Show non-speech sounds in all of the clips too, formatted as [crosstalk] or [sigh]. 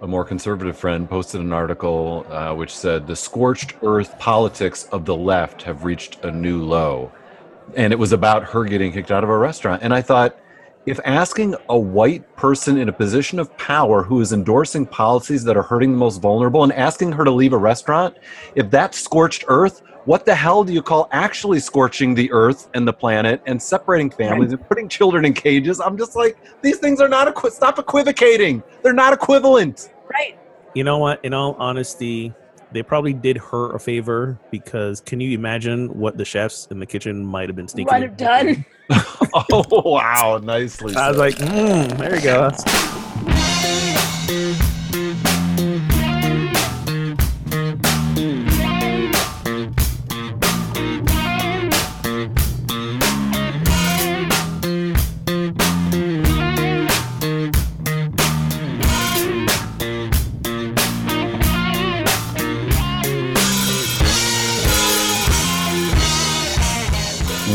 a more conservative friend posted an article uh, which said the scorched earth politics of the left have reached a new low. And it was about her getting kicked out of a restaurant. And I thought, if asking a white person in a position of power who is endorsing policies that are hurting the most vulnerable and asking her to leave a restaurant, if that's scorched earth, what the hell do you call actually scorching the earth and the planet and separating families and putting children in cages? I'm just like, these things are not, equi- stop equivocating. They're not equivalent. Right. You know what? In all honesty, they probably did her a favor because can you imagine what the chefs in the kitchen might have been sneaking? Might have done. [laughs] oh, wow. Nicely. I was like, mm, there you go.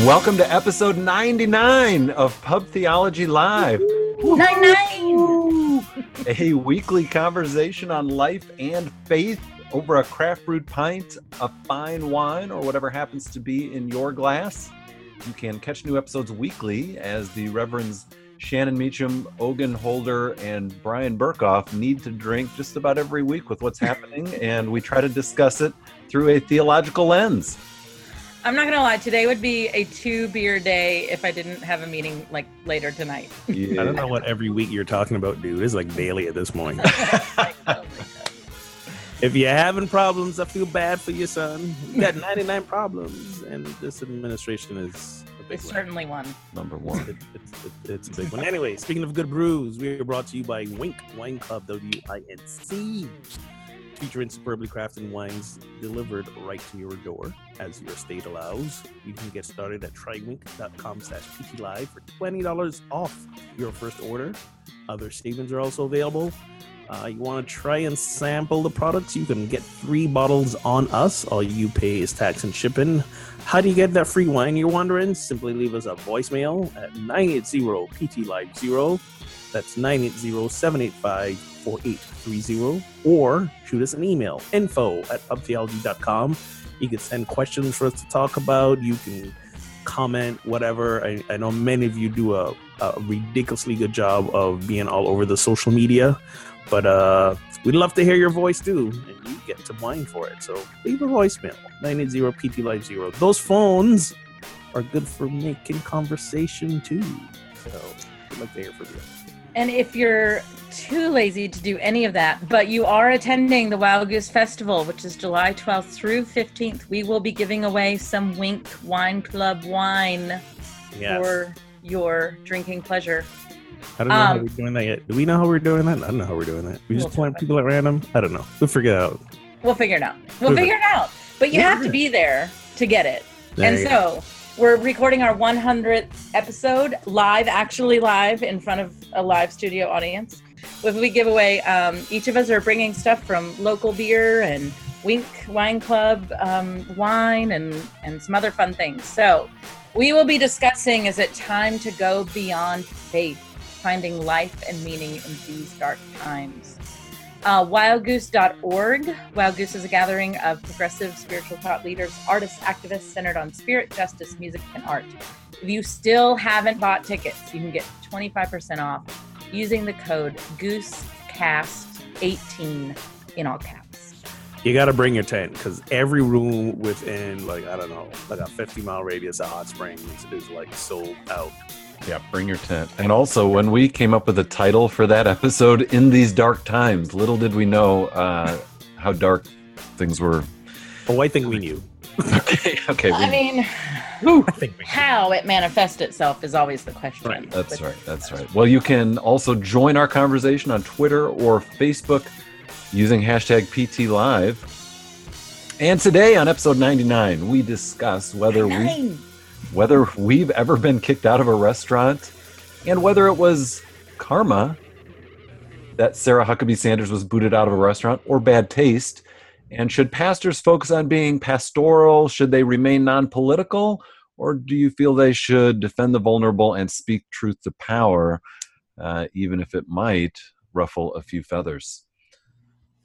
Welcome to episode 99 of Pub Theology Live, Nine nine. a weekly conversation on life and faith over a craft brewed pint a fine wine or whatever happens to be in your glass. You can catch new episodes weekly as the Reverends Shannon Meacham, Ogan Holder, and Brian Berghoef need to drink just about every week with what's happening, and we try to discuss it through a theological lens. I'm not gonna lie. Today would be a two beer day if I didn't have a meeting like later tonight. I don't know what every week you're talking about, dude. It's like daily at this point. [laughs] if you're having problems, I feel bad for you, son. You got 99 problems, and this administration is a big It's one. certainly one. Number one. It- it's, it- it's a big one. Anyway, speaking of good brews, we are brought to you by Winc Wine Club, W I N C. Featuring superbly crafted wines delivered right to your door as your state allows. You can get started at trywinc.com slash ptlive for $20 off your first order. Other statements are also available. Uh, you want to try and sample the products? You can get three bottles on us. All you pay is tax and shipping. How do you get that free wine? You're wondering? Simply leave us a voicemail at 980-PT-LIVE-0. That's 980-785-4830. Or shoot us an email, info at pubtheology.com. You can send questions for us to talk about. You can comment, whatever. I, I know many of you do a, a ridiculously good job of being all over the social media. But uh, we'd love to hear your voice too, and you get to mine for it. So leave a voicemail 980 PT Live Zero. Those phones are good for making conversation too. So we'd like to hear from you. And if you're too lazy to do any of that, but you are attending the Wild Goose Festival, which is July 12th through 15th, we will be giving away some Winc Wine Club wine Yes. for your drinking pleasure. I don't know how um, we're doing that yet. Do we know how we're doing that? I don't know how we're doing that. We just We'll point try. people at random. I don't know. We'll figure it out. We'll figure it out. We'll We'll figure it out. But you have to be there to get it. There and so we're recording our 100th episode live, actually live in front of a live studio audience. With we give away, um, each of us are bringing stuff from local beer and Winc Wine Club um, wine and and some other fun things. So we will be discussing: Is it time to go beyond faith, finding life and meaning in these dark times? Uh, wildgoose.org. Wild Goose is a gathering of progressive spiritual thought leaders, artists, activists centered on spirit, justice, music, and art. If you still haven't bought tickets, you can get 25% off using the code GooseCast18 in all caps. You got to bring your tent because every room within, like, I don't know, like a 50 mile radius of Hot Springs is like sold out. Yeah, bring your tent. And also, when we came up with a title for that episode, In These Dark Times, little did we know uh, how dark things were. [laughs] Oh, I think we knew. Okay, okay. I we- mean, I think we how it manifests itself is always the question. Right, That's But- right. That's right. Well, you can also join our conversation on Twitter or Facebook using hashtag PTLive. And today on episode 99, we discuss whether we Nine. Whether we've ever been kicked out of a restaurant and whether it was karma that Sarah Huckabee Sanders was booted out of a restaurant or bad taste. And should pastors focus on being pastoral? Should they remain non political? Or do you feel they should defend the vulnerable and speak truth to power, uh, even if it might ruffle a few feathers?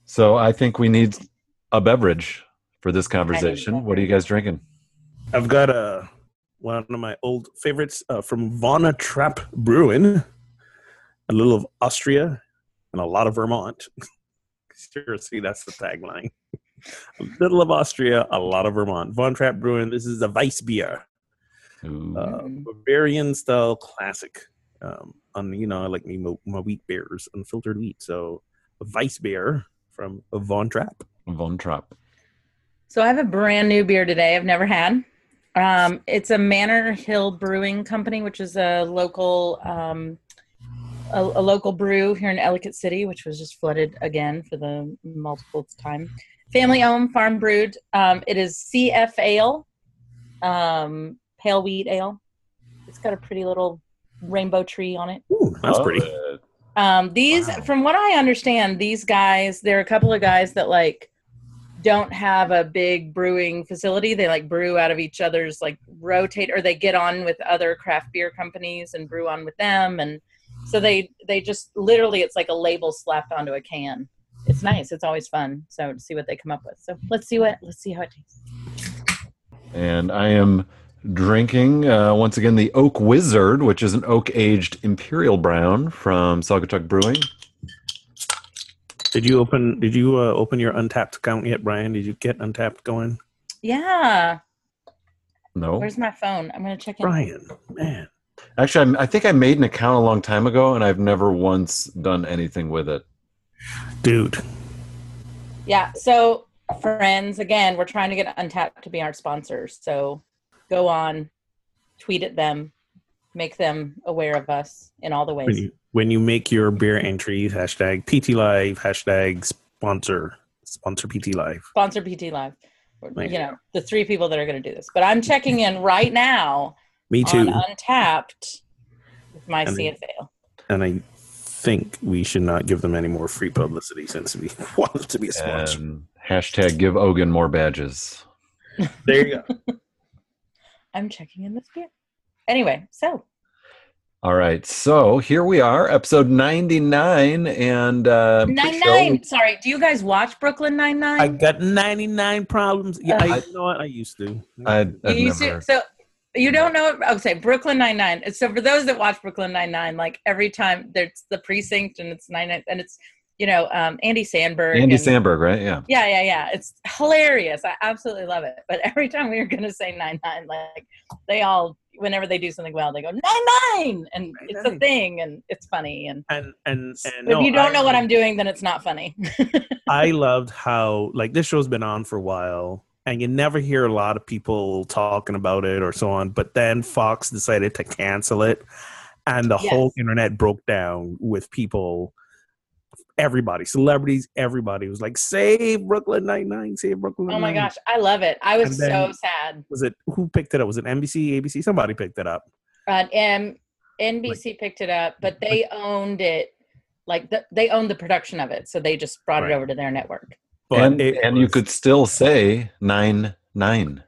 So I think we need a beverage for this conversation. What are you guys drinking? I've got a one of my old favorites uh, from Von Trapp Brewing, a little of Austria and a lot of Vermont. [laughs] Seriously, that's the tagline. a little of Austria, a lot of Vermont. Von Trapp Brewing. This is a Weiss beer, uh, Bavarian style classic. Um, on you know, I like me my, my wheat beers, unfiltered wheat. So a Weiss beer from Von Trapp. Von Trapp. So I have a brand new beer today. I've never had. Um, it's a Manor Hill Brewing Company, which is a local um, a, a local brew here in Ellicott City, which was just flooded again for the multiple time. Family owned, farm brewed. Um, it is CF Ale, um, pale wheat ale. It's got a pretty little rainbow tree on it. Ooh, that's pretty. Um, these, Wow. from what I understand, these guys, there are a couple of guys that like don't have a big brewing facility. They like brew out of each other's like rotate, or they get on with other craft beer companies and brew on with them, and so they they just literally it's like a label slapped onto a can. It's nice. It's always fun. So to see what they come up with. So let's see what let's see how it tastes. And I am drinking uh, once again the Oak Wizard, which is an oak aged imperial brown from Saugatuck Brewing. Did you open? Did you uh, open your Untappd account yet, Brian? Did you get Untappd going, Yeah. No, Where's my phone? I'm gonna check in. Brian? Man, actually, I'm, I think I made an account a long time ago, and I've never once done anything with it. dude, Yeah. So, friends, again, we're trying to get Untappd to be our sponsors. So, go on, tweet at them, make them aware of us in all the when ways. You when you make your beer entries, hashtag PT Live, hashtag sponsor sponsor PT Live. Sponsor PT Live. Or, Thank You know, the three people that are going to do this. But I'm checking in right now Me on too. Untappd with my And- CFA. and I think we should not give them any more free publicity since we [laughs] want them to be a sponsor. And hashtag give Ogan more badges. there you go. [laughs] I'm checking in this beer. Anyway, so All right, so here we are, episode 99, and uh, nine show- nine. Sorry, do you guys watch Brooklyn Nine Nine? I got 99 problems. Yeah, I, you know what? I used to. I'd, You I've used never. to, so you don't know okay brooklyn 99 so for those that watch brooklyn 99 like every time there's the precinct and it's 99 and it's you know um, andy samberg Andy and- Samberg, right? Yeah. yeah yeah yeah it's hilarious i absolutely love it but [laughs] every time we were gonna say 99 like they all whenever they do something well they go nine nine, and it's a thing and it's funny and And and and if no, you don't I- know what i'm doing then it's not funny. I [laughs] loved how like this show's been on for a while and you never hear a lot of people talking about it or so on, but then Fox decided to cancel it and the Yes. whole internet broke down with people everybody, celebrities, everybody was like, Save Brooklyn Nine Nine, save Brooklyn oh my Nine-Nine." gosh i love it i was then- so sad Was it who picked it up? Was it NBC, ABC? Somebody picked it up. Uh, and NBC picked it up, but they owned it. Like the, they owned the production of it, so they just brought Right. it over to their network. But and it and you could still say 9 9.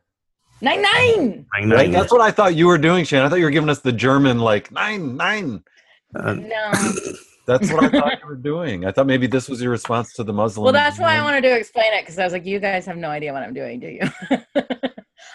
Nine nine. Nine Right? Nine. That's what I thought you were doing, Shane. I thought you were giving us the German, like, 9 9. And No. That's what I thought [laughs] you were doing. I thought maybe this was your response to the Muslim. Well, that's why I wanted to explain it because I was like, you guys have no idea what I'm doing, do you? [laughs]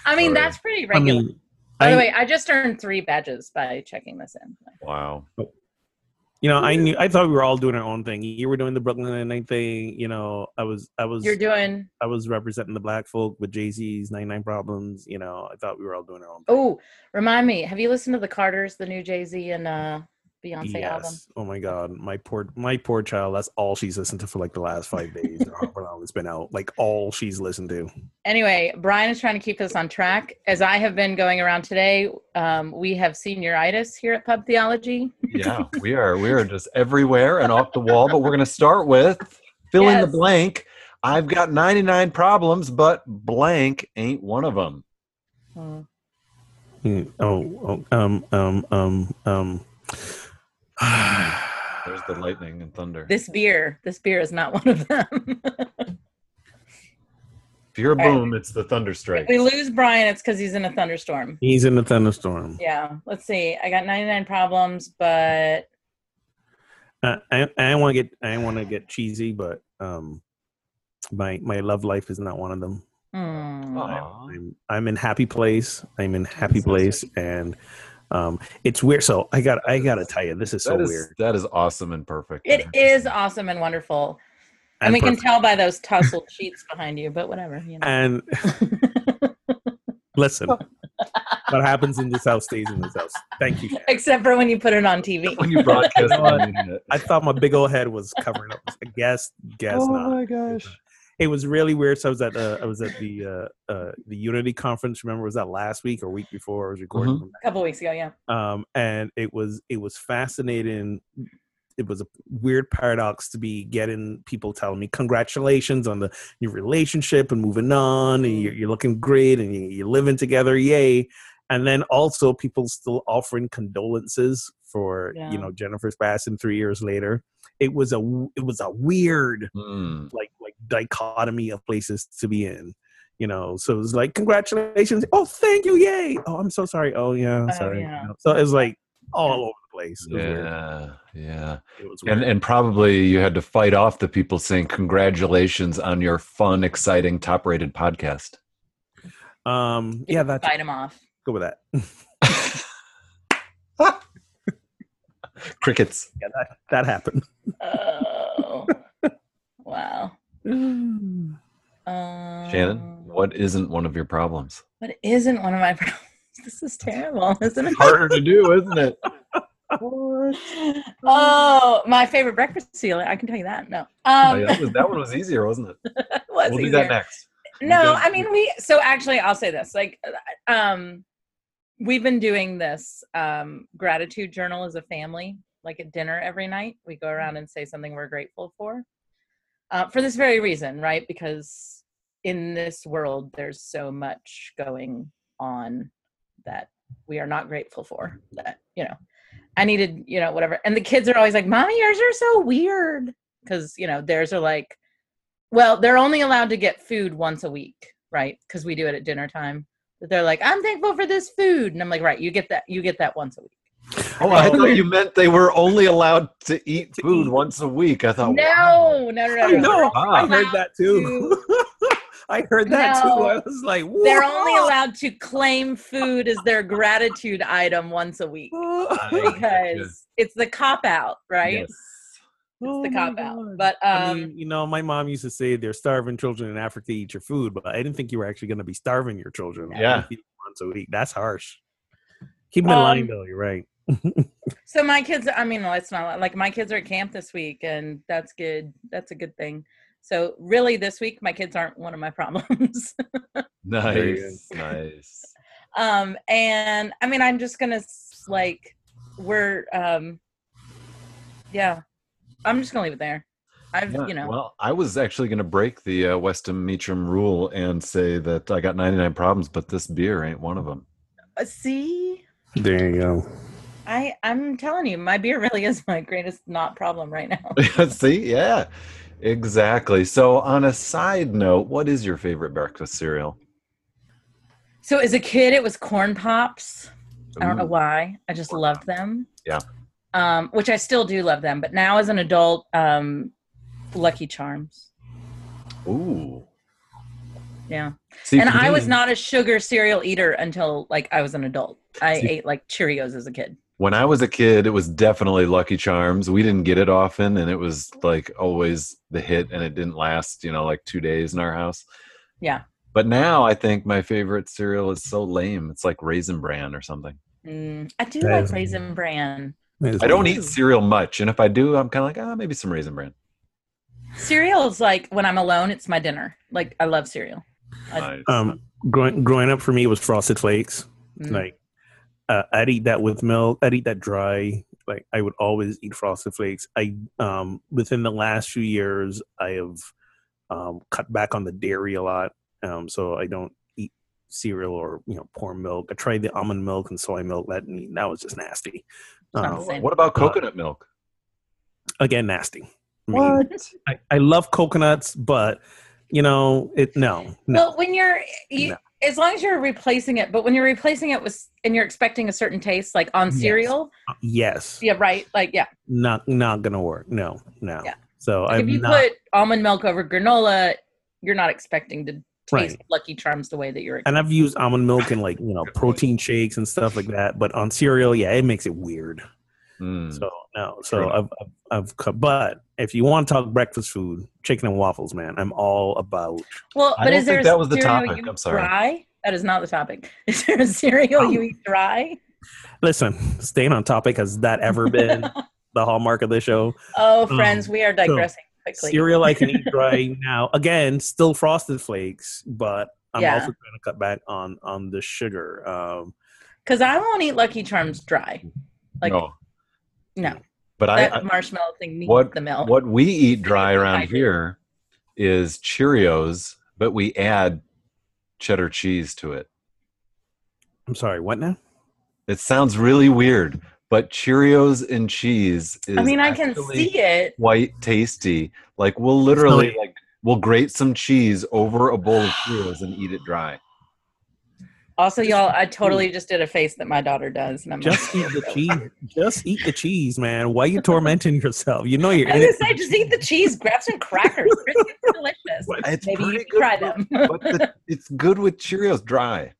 I mean, Sorry. that's pretty I regular. mean, By the way, I just earned three badges by checking this in. Wow. you know, I knew I thought we were all doing our own thing. You were doing the Brooklyn Nine Nine thing. You know, I was I was You're doing. I was representing the black folk with Jay Z's 99 Problems. You know, I thought we were all doing our own. Oh, remind me. Have you listened to the Carters, the new Jay Z and uh, Beyonce album? yes. Oh my God, my poor my poor child. That's all she's listened to for like the last five days or however long it's been out. Like all she's listened to. Anyway, Brian is trying to keep us on track. As I have been going around today, um, we have senioritis here at Pub Theology. Yeah, [laughs] we are. We are just everywhere and off the wall. But we're going to start with fill in the blank. I've got 99 problems, but blank ain't one of them. Hmm. Mm, Oh, oh, um, um, um, um. [sighs] There's the lightning and thunder. This beer, this beer is not one of them. If you're a All right. boom, it's the thunder strike. if we lose Brian, it's because he's in a thunderstorm. He's in a thunderstorm. Yeah. Let's see. I got 99 problems, but Uh, I I want to get I want to get cheesy, but um, my my love life is not one of them. Mm. Aw. I'm I'm in happy place. I'm in happy That's so place, and um, it's weird. So I got I got to tell you, this is so That is weird. that is awesome and perfect. It is awesome and wonderful. And, And we can tell by those tousled sheets behind you, but whatever. You know. And listen, [laughs] what happens in this house stays in this house. Thank you. Except for when you put it on TV. when you broadcast [laughs] You on the internet. I thought my big old head was covering up. I guess, guess oh not. Oh my gosh. It was really weird. So I was at uh, I was at the uh, uh, the Unity conference. Remember, was that last week or week before? I was recording. Mhm. A couple weeks ago, yeah. um, and it was it was fascinating. It was a weird paradox to be getting people telling me congratulations on the new relationship and moving on, and you're, you're looking great, and you're living together, yay! And then also people still offering condolences for Yeah. you know Jennifer's passing three years later. It was a it was a weird Hmm. like like dichotomy of places to be in you know so it was like congratulations oh thank you yay oh i'm so sorry oh yeah Oh, sorry yeah. So it was like all over the place it was weird, Yeah, yeah. it was weird. And and probably you had to fight off the people saying congratulations on your fun, exciting, top-rated podcast. um yeah that's Bite them off. go with that [laughs] [laughs] [laughs] Crickets. yeah that, that happened Oh. wow. [laughs] Um, Shannon, what isn't one of your problems? What isn't one of my [laughs] problems? This is terrible, isn't it? Harder to do, isn't it? [laughs] Oh, my favorite breakfast cereal. I can tell you that. No. Oh, Um, yeah, that, was, that one was easier, wasn't it? was we'll do that next. No, I mean we. So actually, I'll say this. Like, um, we've been doing this um gratitude journal as a family, like at dinner every night. We go around and say something we're grateful for. Uh, for this very reason, right? Because in this world, there's so much going on that we are not grateful for. That you know, I needed, you know, whatever. And the kids are always like, "Mommy, yours are so weird," because you know theirs are like well, they're only allowed to get food once a week, right? Because we do it at dinner time. But they're like, I'm thankful for this food. And I'm like, right, you get that, you get that once a week. Oh, I thought you meant they were only allowed to eat food eat. once a week. I thought, No, wow. no, no, no. i no. know Ah. [laughs] i heard that too i heard that too i was like They're only allowed to claim food as their gratitude item once a week [laughs] because it's the cop out, right? Yes. Oh the my cop out. God. But I um, mean, you know, my mom used to say they're starving children in Africa eat your food, but I didn't think you were actually going to be starving your children. Yeah. once a week. That's harsh. Keep them in line, Um, though. You're right. so my kids, I mean, well, it's not like my kids are at camp this week, and that's good. That's a good thing. So really, this week my kids aren't one of my [laughs] problems. Nice, nice. um and i mean i'm just gonna like we're um yeah i'm just gonna leave it there. I've Yeah, you know. Well, I was actually going to break the uh, Weston Meacham rule and say that I got 99 problems, but this beer ain't one of them. uh, see? There you go. i i'm telling you my beer really is my greatest not problem right now. [laughs] See, yeah, exactly. So, on a side note, what is your favorite breakfast cereal? so as a kid it was corn pops. I don't know why. I just loved them. Yeah. Um which i still do love them but now as an adult um lucky charms Ooh. yeah See, and I me- was not a sugar cereal eater until like I was an adult. I See- ate like Cheerios as a kid. When I was a kid, it was definitely Lucky Charms. We didn't get it often, and it was like always the hit, and it didn't last, you know, like two days in our house. Yeah. But now I think my favorite cereal is so lame. It's like Raisin Bran or something. Mm, I do That like Raisin Bran. I don't eat cereal much, and if I do, I'm kind of like, ah, maybe some Raisin Bran. Cereal is like when I'm alone, it's my dinner. Like I love cereal. I- Nice. Um, growing growing up for me was Frosted Flakes. Mm. Like, uh, I'd eat that with milk. I'd eat that dry. Like, I would always eat Frosted Flakes. I um within the last few years, I have um cut back on the dairy a lot. Um, so I don't eat cereal or you know pour milk. I tried the almond milk and soy milk. That that was just nasty. Not the oh, same. what about coconut milk? again, nasty. I mean, I, I love coconuts, but you know, it no, no. Well, when you're, you, No. as long as you're replacing it, but when you're replacing it with, and you're expecting a certain taste, like on Yes. cereal, uh, yes, yeah, right, like yeah. not not gonna work. No, no. Yeah. So Like if you not. put almond milk over granola, you're not expecting to taste Right. Lucky Charms the way that you're. And I've used almond milk and like you know protein shakes and stuff like that. But on cereal, yeah, it makes it weird. Mm. So no, so I've, I've, I've cut. But if you want to talk breakfast food, chicken and waffles, man, I'm all about. well, I but don't is there think a that was the topic. I'm sorry. Dry? That is not the topic. [laughs] Is there a cereal you eat dry? Listen, staying on topic has that ever been [laughs] the hallmark of the show? Oh, Um, friends, we are digressing quickly. Cereal I can eat [laughs] dry now. Again, still frosted flakes, but I'm Yeah. also trying to cut back on on the sugar. Um, Because I won't eat Lucky Charms dry. Like no, no, but I, that I marshmallow thing needs what the milk. what we eat dry around here is Cheerios, but we add cheddar cheese to it. I'm sorry, what now? It sounds really weird, but Cheerios and cheese is I mean, I can see it. quite tasty. Like we'll literally Really? like we'll grate some cheese over a bowl of Cheerios and eat it [sighs] dry. Also, y'all, I totally just did a face that my daughter does, and I'm Just like, eat the cheese. Just eat the cheese, man. Why you [laughs] tormenting yourself? You know you're I in was say, just eat the cheese. Grab some crackers. It's [laughs] delicious. It's Maybe you pretty should try but- them. but the- it's good with Cheerios dry.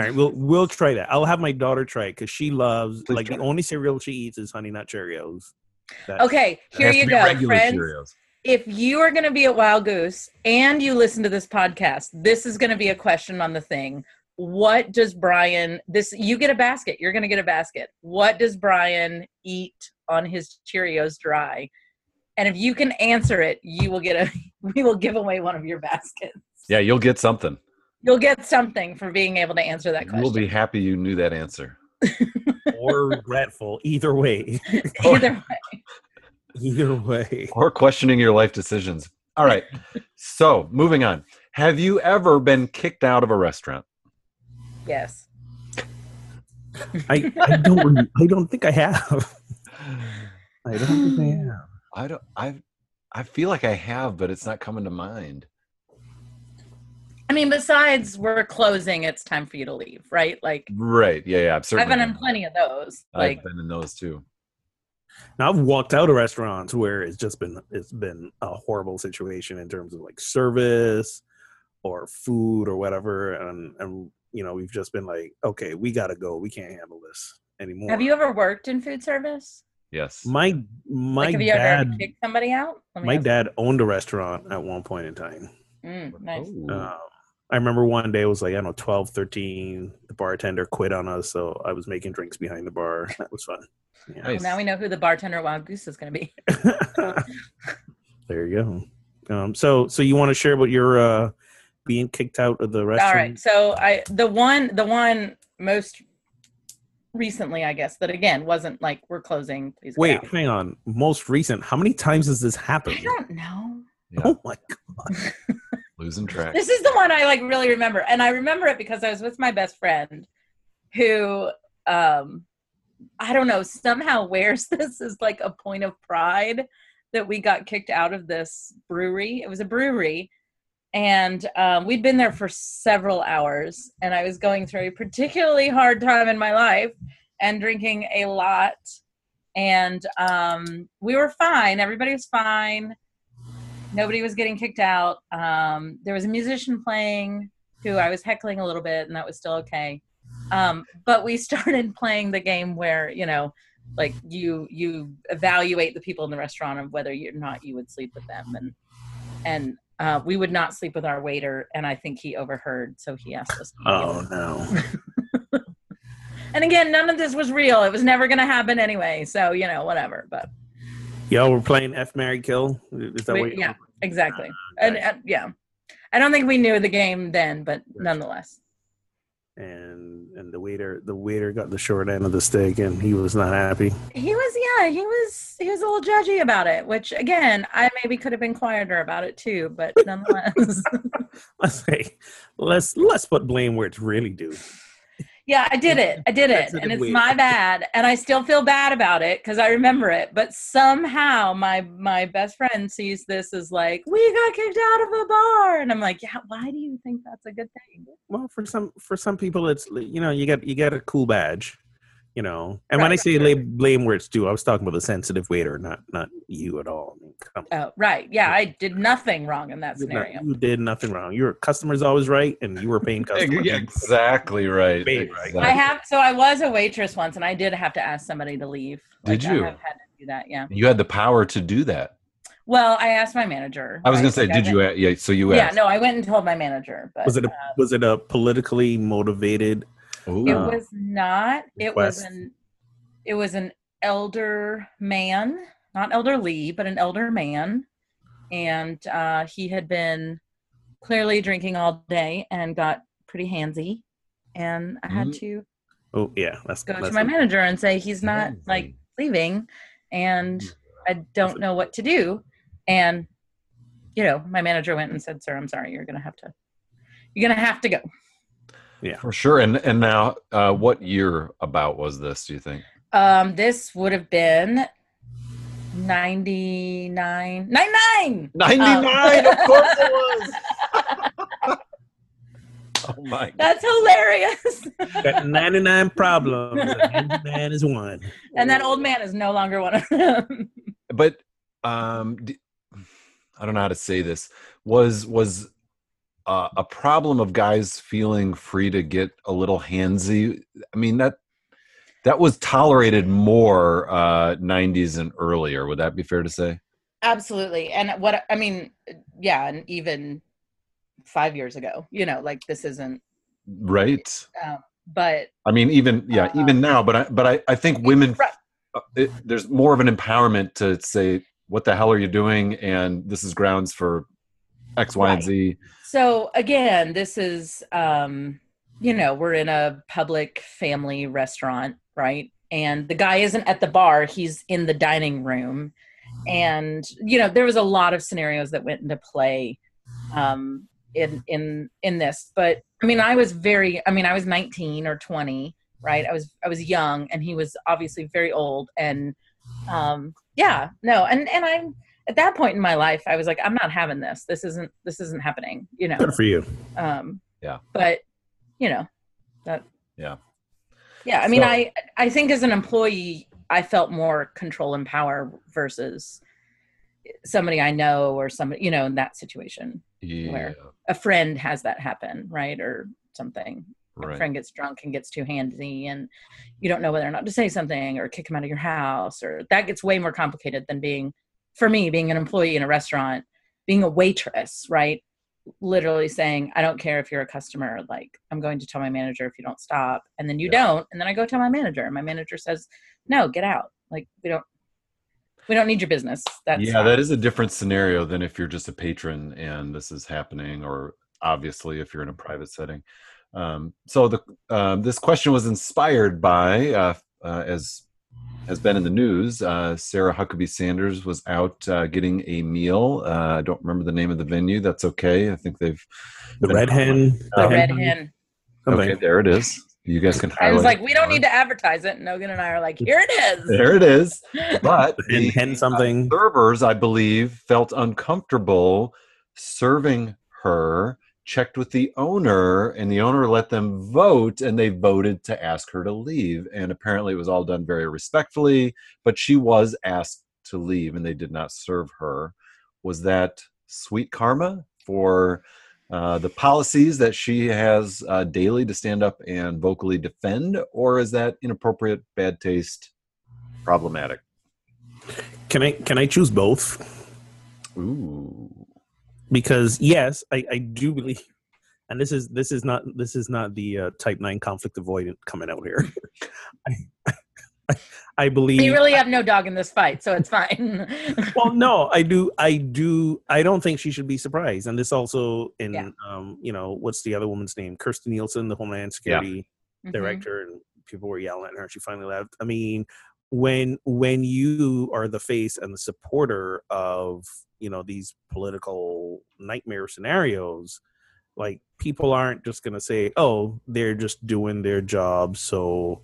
All right, we'll we'll try that. I'll have my daughter try it because she loves Please like the it. only cereal she eats is Honey Nut Cheerios. That- Okay, here you go, friends. Cheerios. If you are going to be at Wild Goose and you listen to this podcast, this is going to be a question on the thing. What does Brian? This you get a basket. You're going to get a basket. What does Brian eat on his Cheerios dry? And if you can answer it, you will get a. [laughs] We will give away one of your baskets. Yeah, you'll get something. You'll get something for being able to answer that question. You'll be happy you knew that answer. [laughs] or regretful. Either way. [laughs] Either way. Either way. Or questioning your life decisions. All right. so moving on. Have you ever been kicked out of a restaurant? Yes. I, I don't I don't think I have. I don't think I [sighs] have. I don't I I feel like I have, but it's not coming to mind. I mean, besides we're closing, it's time for you to leave, right? Like Right. Yeah, yeah. I've I've been in plenty of those. I've been in those too. Now I've walked out of restaurants where it's just been it's been a horrible situation in terms of like service or food or whatever, and and you know we've just been like, okay, we gotta go. We can't handle this anymore. Have you ever worked in food service? Yes. My my like, have you dad had to somebody out? My ask- dad owned a restaurant at one point in time. Mm, nice. Um, I remember one day it was like, I don't know, 12, 13. The bartender quit on us. So I was making drinks behind the bar. [laughs] That was fun. Yeah. Well, Nice. now we know who the bartender Wild Goose is going to be. [laughs] there you go. Um, so, so you want to share what you're uh, being kicked out of the restaurant? All right. So I the one the one most recently, I guess that again wasn't like we're closing. Please Wait, hang on. Most recent. How many times has this happened? I don't know. Yeah, Oh my god. [laughs] losing track. This is the one I like really remember, and I remember it because I was with my best friend, who um, I don't know somehow wears [laughs] this as like a point of pride that we got kicked out of this brewery. It was a brewery, and um, we'd been there for several hours, and I was going through a particularly hard time in my life and drinking a lot, and um, we were fine. Everybody was fine nobody was getting kicked out. Um, there was a musician playing who I was heckling a little bit, and that was still okay. Um, but we [laughs] started playing the game where you know, like you you evaluate the people in the restaurant of whether or not you would sleep with them, and and uh, we would not sleep with our waiter, and I think he overheard, so he asked us. To. Oh no. [laughs] And again, none of this was real. It was never going to happen anyway. So you know, whatever. But Y'all were playing F Mary Kill? Is that We- what yeah. exactly, ah, and, and yeah, I don't think we knew the game then, but nonetheless. and and the waiter the waiter got the short end of the stick and he was not happy. He was, yeah, he was, he was a little judgy about it. Which, again, I maybe could have been quieter about it too, but nonetheless, [laughs] Let's say let's let's put blame where it's really due. Yeah, I did it, I did it, and it's way. my bad, and I still feel bad about it because I remember it. But somehow, my my best friend sees this as like we got kicked out of a bar, and I'm like, yeah, why do you think that's a good thing? Well, for some for some people, it's you know you got you got a cool badge, you know. And when I say right. blame, blame where it's due, I was talking about the sensitive waiter, not not you at all. I mean, come. Oh, right. Yeah, I did nothing wrong in that You did not- scenario. You did nothing wrong. Your customer's always right, and you were paying customers. exactly right. Right, right. Exactly. I have so I was a waitress once, and I did have to ask somebody to leave. Did Like, you? I have had to do that. Yeah. You had the power to do that. Well, I asked my manager. I was right? gonna say, Like, did you? went- Yeah. So you Yeah, no, I went and told my manager, but Was it a uh, was it a politically motivated? Ooh. it was not. It was an. It was an elder man, not elderly, but an elder man, and uh, he had been clearly drinking all day and got pretty handsy, and I had Mhm. to Oh yeah, let's go to my manager and say he's not like leaving, and Mm. I don't know what to do, and you know, my manager went and said, "Sir, I'm sorry, you're gonna have to, you're gonna have to go." Yeah for sure. And and now, uh, what year about was this? Do you think? Um, this would have been 99, 99! Ninety nine. of course it was. [laughs] oh my. God. [laughs] That's hilarious. Got ninety nine problems. and man is one. and that old man is no longer one of them. But um, d- I don't know how to say this. Was was uh, a problem of guys feeling free to get a little handsy? I mean that that was tolerated more uh, '90s and earlier. Would that be fair to say? Absolutely. And what I mean, yeah, and even five years ago, you know, like this isn't, Right. um, but I mean, even yeah, Uh, even now. But I but I, I think women Right. uh, it, there's more of an empowerment to say what the hell are you doing and this is grounds for x y and z So again, this is um, you know, we're in a public family restaurant, right? And the guy isn't at the bar, he's in the dining room. And you know, there was a lot of scenarios that went into play um in in in this. But I mean, I was very I mean, I was 19 or 20, right? I was I was young and he was obviously very old and um yeah, no. And and I'm at that point in my life, I was like, I'm not having this. This isn't this isn't happening, you know. Good for you. Um, Yeah. But you know that. Yeah. Yeah. I mean, So- I I think as an employee, I felt more control and power versus somebody I know or somebody you know in that situation. yeah Where? A friend has that happen, right, or something. Right. A friend gets drunk and gets too handsy, and you don't know whether or not to say something or kick him out of your house, or that gets way more complicated than being, for me, being an employee in a restaurant, being a waitress, right? Literally saying, I don't care if you're a customer, like, I'm going to tell my manager if you don't stop. And then you Yeah. don't. And then I go tell my manager, and my manager says, No, get out. Like, we don't. We don't need your business. That's yeah that is a different scenario than if you're just a patron and this is happening or obviously if you're in a private setting um, so the um, this question was inspired by uh, uh, as has been in the news uh, sarah huckabee sanders was out uh, getting a meal uh, i don't remember the name of the venue that's okay i think they've The red hen. the Oh. red hen. Okay there it is you guys can I was highlight like, we don't need to advertise it. And Nogan and I are like, here it is. there it is but [laughs] Hen, the, hen uh, something. servers, I believe, felt uncomfortable serving her, checked with the owner, and the owner let them vote, and they voted to ask her to leave. And apparently, it was all done very respectfully, but she was asked to leave, and they did not serve her. Was that sweet karma for? Uh, the policies that she has uh, daily to stand up and vocally defend, or is that inappropriate, bad taste, problematic? Can I can I choose both? Ooh. Because yes, I, I do believe, and this is this is not this is not the uh, type nine conflict avoidant coming out here. [laughs] I, I, I believe You really have no dog in this fight, so it's fine. [laughs] well no i do i do i don't think she should be surprised and this also in Yeah. um you know what's the other woman's name kirstjen nielsen the homeland security Mhm. director and people were yelling at her she finally left i mean when when you are the face and the supporter of you know these political nightmare scenarios like people aren't just going to say oh they're just doing their job so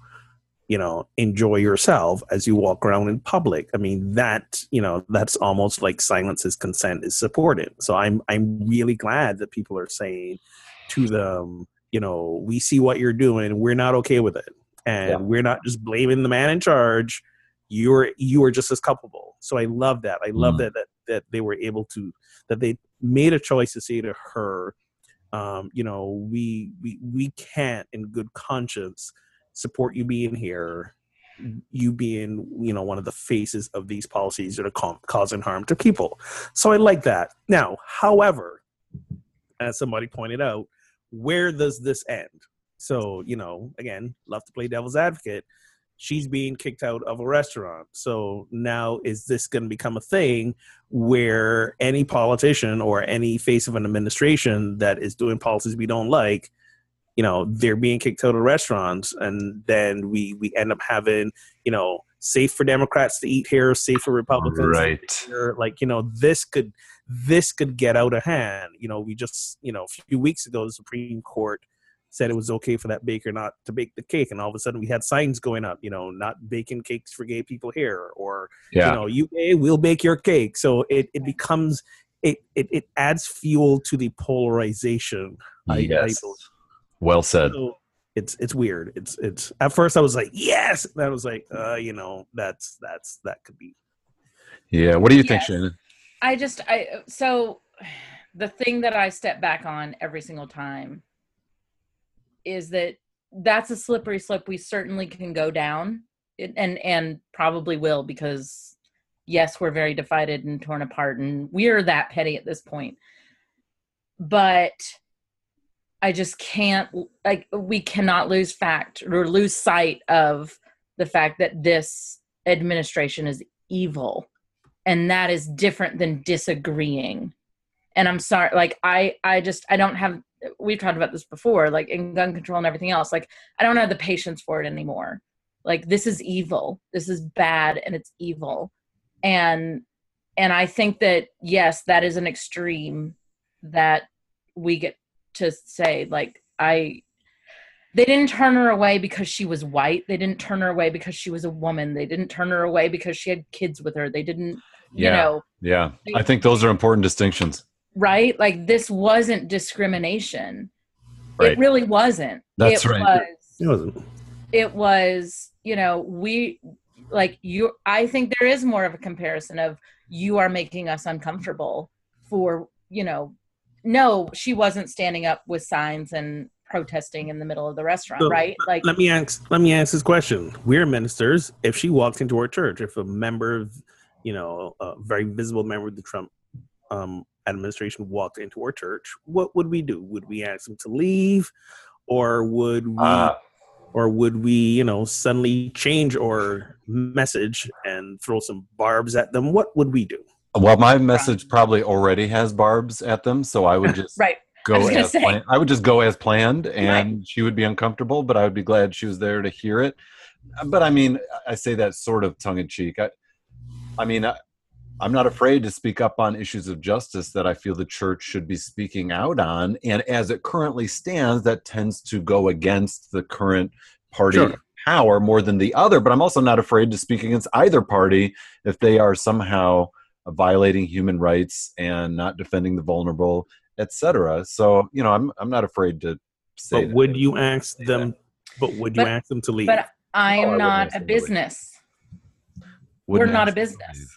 you know enjoy yourself as you walk around in public i mean that you know that's almost like silence is consent is supported so i'm i'm really glad that people are saying to them you know we see what you're doing we're not okay with it and Yeah. we're not just blaming the man in charge. You're you are just as culpable. So I love that. I love Mm. that that that they were able to that they made a choice to say to her, um, you know, we we we can't in good conscience support you being here you being you know one of the faces of these policies that are ca- causing harm to people. So i like that. Now however as somebody pointed out where does this end? So you know again love to play devil's advocate she's being kicked out of a restaurant so now is this going to become a thing where any politician or any face of an administration that is doing policies we don't like you know they're being kicked out of restaurants and then we we end up having you know safe for democrats to eat here safe for republicans to Right. eat here. like you know this could this could get out of hand you know we just you know a few weeks ago the supreme court said it was okay for that baker not to bake the cake and all of a sudden we had signs going up you know not baking cakes for gay people here or Yeah. you know you gay we'll bake your cake so it, it becomes it, it it adds fuel to the polarization I- I yes. well said. so it's it's weird. It's it's at first I was like yes, and I was like uh you know that's that's that could be Yeah. What do you think, Shannon? I just I so [sighs] the thing that I step back on every single time is that that's a slippery slope we certainly can go down. And and probably will because yes we're very divided and torn apart and we're that petty at this point. But I just can't like we cannot lose fact or lose sight of the fact that this administration is evil and that is different than disagreeing. And i'm sorry like i i just i don't have we've talked about this before like in gun control and everything else like i don't have the patience for it anymore. Like this is evil. This is bad and it's evil. And and i think that yes that is an extreme that we get to say like i they didn't turn her away because she was white. They didn't turn her away because she was a woman. They didn't turn her away because she had kids with her. They didn't you Yeah. know. Yeah. I think those are important distinctions. Right? Like this wasn't discrimination. Right. it really wasn't. That's it right. was it wasn't. it was you know we like you i think there is more of a comparison of you are making us uncomfortable for you know no she wasn't standing up with signs and protesting in the middle of the restaurant So, right? like let me ask let me ask this question. We're ministers. If she walked into our church if a member of you know a very visible member of the trump um administration walked into our church what would we do would we ask them to leave or would we Ah. or would we you know suddenly change our message and throw some barbs at them what would we do Well, my message probably already has barbs at them, so I would [laughs] just right go was as say. planned. I would just go as planned, and she would be uncomfortable, but I would be glad she was there to hear it. But I mean, I say that sort of tongue in cheek. I, I mean, I, I'm not afraid to speak up on issues of justice that I feel the church should be speaking out on, and as it currently stands, that tends to go against the current party Sure. power more than the other. But I'm also not afraid to speak against either party if they are somehow violating human rights and not defending the vulnerable etc. So you know, I'm I'm not afraid to say. but that. would you ask Say them but would you But- ask them to leave but oh, i Oh, am wouldn't not ask a them to leave. business we're not a ask to business.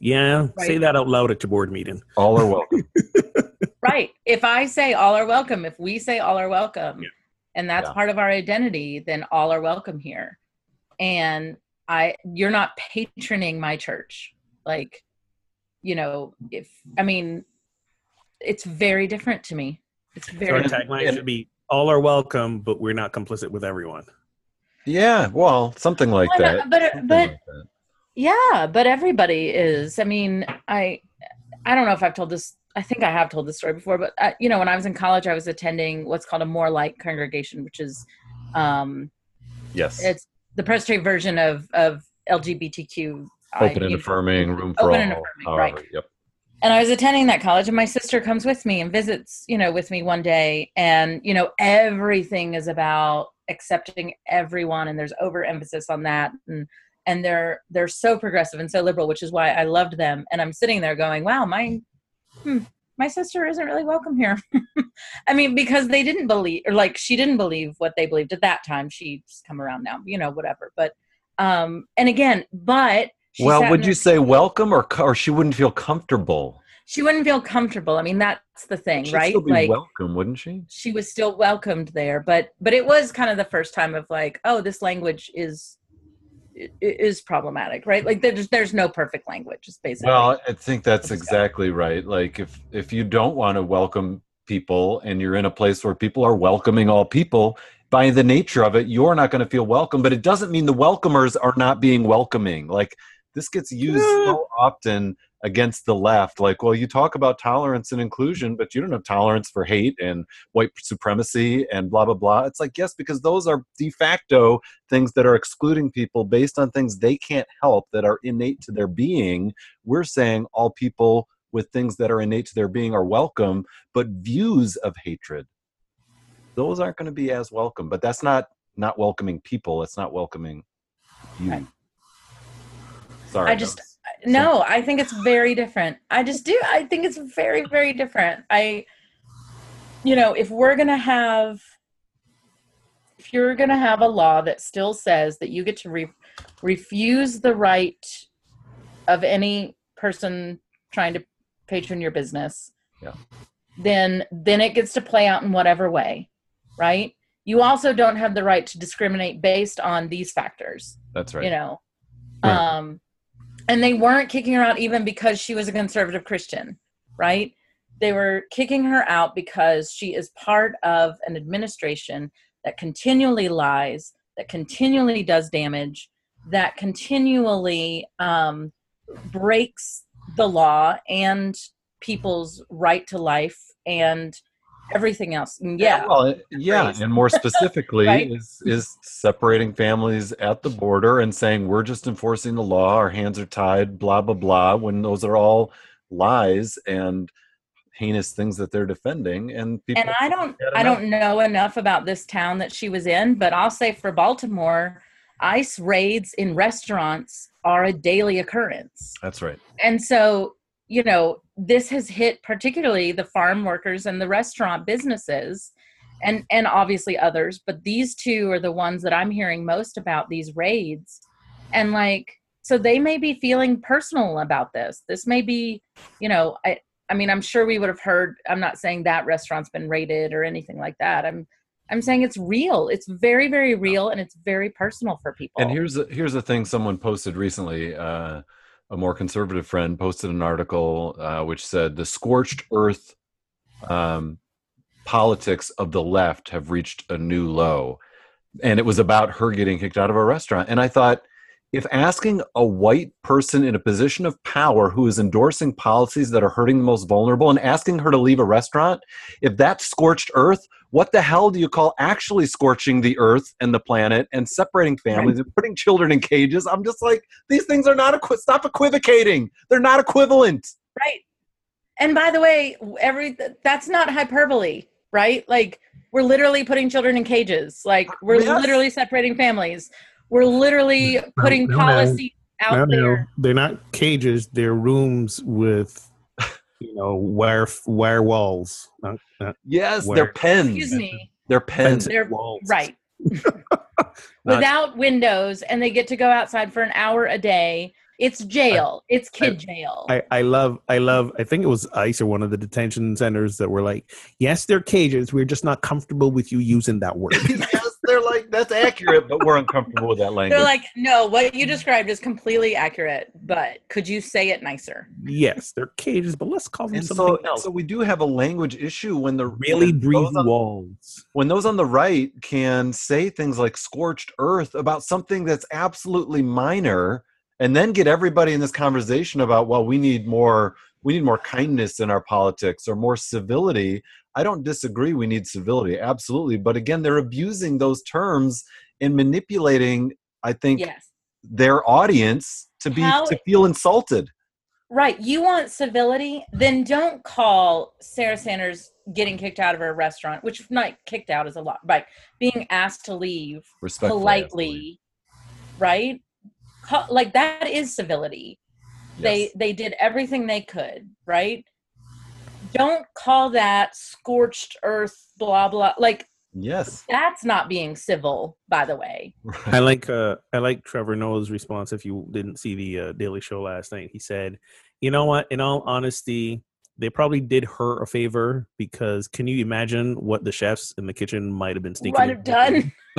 Leave. yeah say that out loud at your board meeting All are welcome. [laughs] right if i say all are welcome if we say all are welcome Yeah. and that's Yeah. part of our identity then all are welcome here and i you're not patroning my church like you know if i mean it's very different to me it's So our very And- tagline should be all are welcome but we're not complicit with everyone yeah, well, something like Well, that. but- Something but- like that. Yeah but everybody is i mean i i don't know if i've told this i think i have told this story before but uh, you know when i was in college i was attending what's called a more light congregation which is um yes, it's the Presbyterian version of of LGBTQ. open and affirming, room for Open all. and affirming, however, right. Yep. And I was attending that college, and my sister comes with me and visits, you know, with me one day, and you know, everything is about accepting everyone, and there's overemphasis on that, and and they're they're so progressive and so liberal, which is why I loved them. And I'm sitting there going, wow, my, hmm, my sister isn't really welcome here. [laughs] I mean, because they didn't believe, or like she didn't believe what they believed at that time. She's come around now, you know, whatever. But, um, and again, but she well, would you say welcome or or she wouldn't feel comfortable? she wouldn't feel comfortable? I mean, that's the thing, She'd right? still be Like, welcome, wouldn't she? she was still welcomed there, but but it was kind of the first time of like, oh, this language is is problematic, right? Like there's there's no perfect language. It's basically Well, I think that's exactly right. Like if if you don't want to welcome people and you're in a place where people are welcoming all people, by the nature of it, you're not going to feel welcome, but it doesn't mean the welcomers are not being welcoming. Like this gets used so often against the left like well you talk about tolerance and inclusion but you don't have tolerance for hate and white supremacy and blah blah blah. It's like yes because those are de facto things that are excluding people based on things they can't help that are innate to their being. We're saying all people with things that are innate to their being are welcome but views of hatred those aren't going to be as welcome. But that's not not welcoming people. It's not welcoming you. Right. sorry I just- no i think it's very different. I just do i think it's very very different. I you know if we're gonna have if you're gonna have a law that still says that you get to re- refuse the right of any person trying to patron your business Yeah. then then it gets to play out in whatever way right? You also don't have the right to discriminate based on these factors that's right. you know? Right. um and they weren't kicking her out even because she was a conservative christian right? They were kicking her out because she is part of an administration that continually lies that continually does damage that continually um, breaks the law and people's right to life and everything else And yeah well yeah crazy. and more specifically [laughs] Right? is is separating families at the border and saying we're just enforcing the law our hands are tied blah blah blah when those are all lies and heinous things that they're defending and people and I don't I don't know enough about this town that she was in, but I'll say for Baltimore, ICE raids in restaurants are a daily occurrence. that's right And so, you know, this has hit particularly the farm workers and the restaurant businesses and and obviously others, but these two are the ones that I'm hearing most about these raids. And like so they may be feeling personal about this. This may be, you know, I I mean, I'm sure we would have heard I'm not saying that restaurant's been raided or anything like that. I'm I'm saying it's real. It's very very real and it's very personal for people. And here's a, here's the thing someone posted recently. Uh, a more conservative friend posted an article uh, which said the scorched earth um, politics of the left have reached a new low, and it was about her getting kicked out of a restaurant. And I thought, if asking a white person in a position of power who is endorsing policies that are hurting the most vulnerable and asking her to leave a restaurant, if that's scorched earth, what the hell do you call actually scorching the earth and the planet and separating families and putting children in cages? I'm just like, these things are not equi- stop equivocating. They're not equivalent. Right. And by the way, every that's not hyperbole, right? Like we're literally putting children in cages. Like we're Yes. literally separating families. We're literally putting no, no. policy out No, no, there. they're not cages. They're rooms with, [laughs] you know, wire wire walls. Not, not Yes, Where- they're pens. Excuse me. They're pens. They're walls. right. [laughs] [laughs] Without windows and they get to go outside for an hour a day. It's jail. it's kid jail. I, I love I love I think it was ICE or one of the detention centers that were like, yes, they're cages. We're just not comfortable with you using that word. Yes, they're like that's accurate, but we're uncomfortable with that [laughs] language. They're like, no, what you described is completely accurate, but could you say it nicer? yes, they're cages, but let's call them and something so, else. so we do have a language issue when the really when breathe walls. when those on the right can say things like scorched earth about something that's absolutely minor and then get everybody in this conversation about well we need more we need more kindness in our politics or more civility i don't disagree we need civility absolutely but again they're abusing those terms and manipulating i think Yes. their audience to be How- to feel insulted Right. You want civility? Then don't call Sarah Sanders getting kicked out of her restaurant, which not kicked out is a lot, right? Being asked to leave politely, right? Like that is civility. They they did everything they could, right? Don't call that scorched earth, blah blah. Like Yes. that's not being civil, by the way. I like uh I like Trevor Noah's response. If you didn't see the uh, Daily Show last night, he said, "You know what? In all honesty, they probably did her a favor because can you imagine what the chefs in the kitchen might have been sneaking? Might have done. [laughs]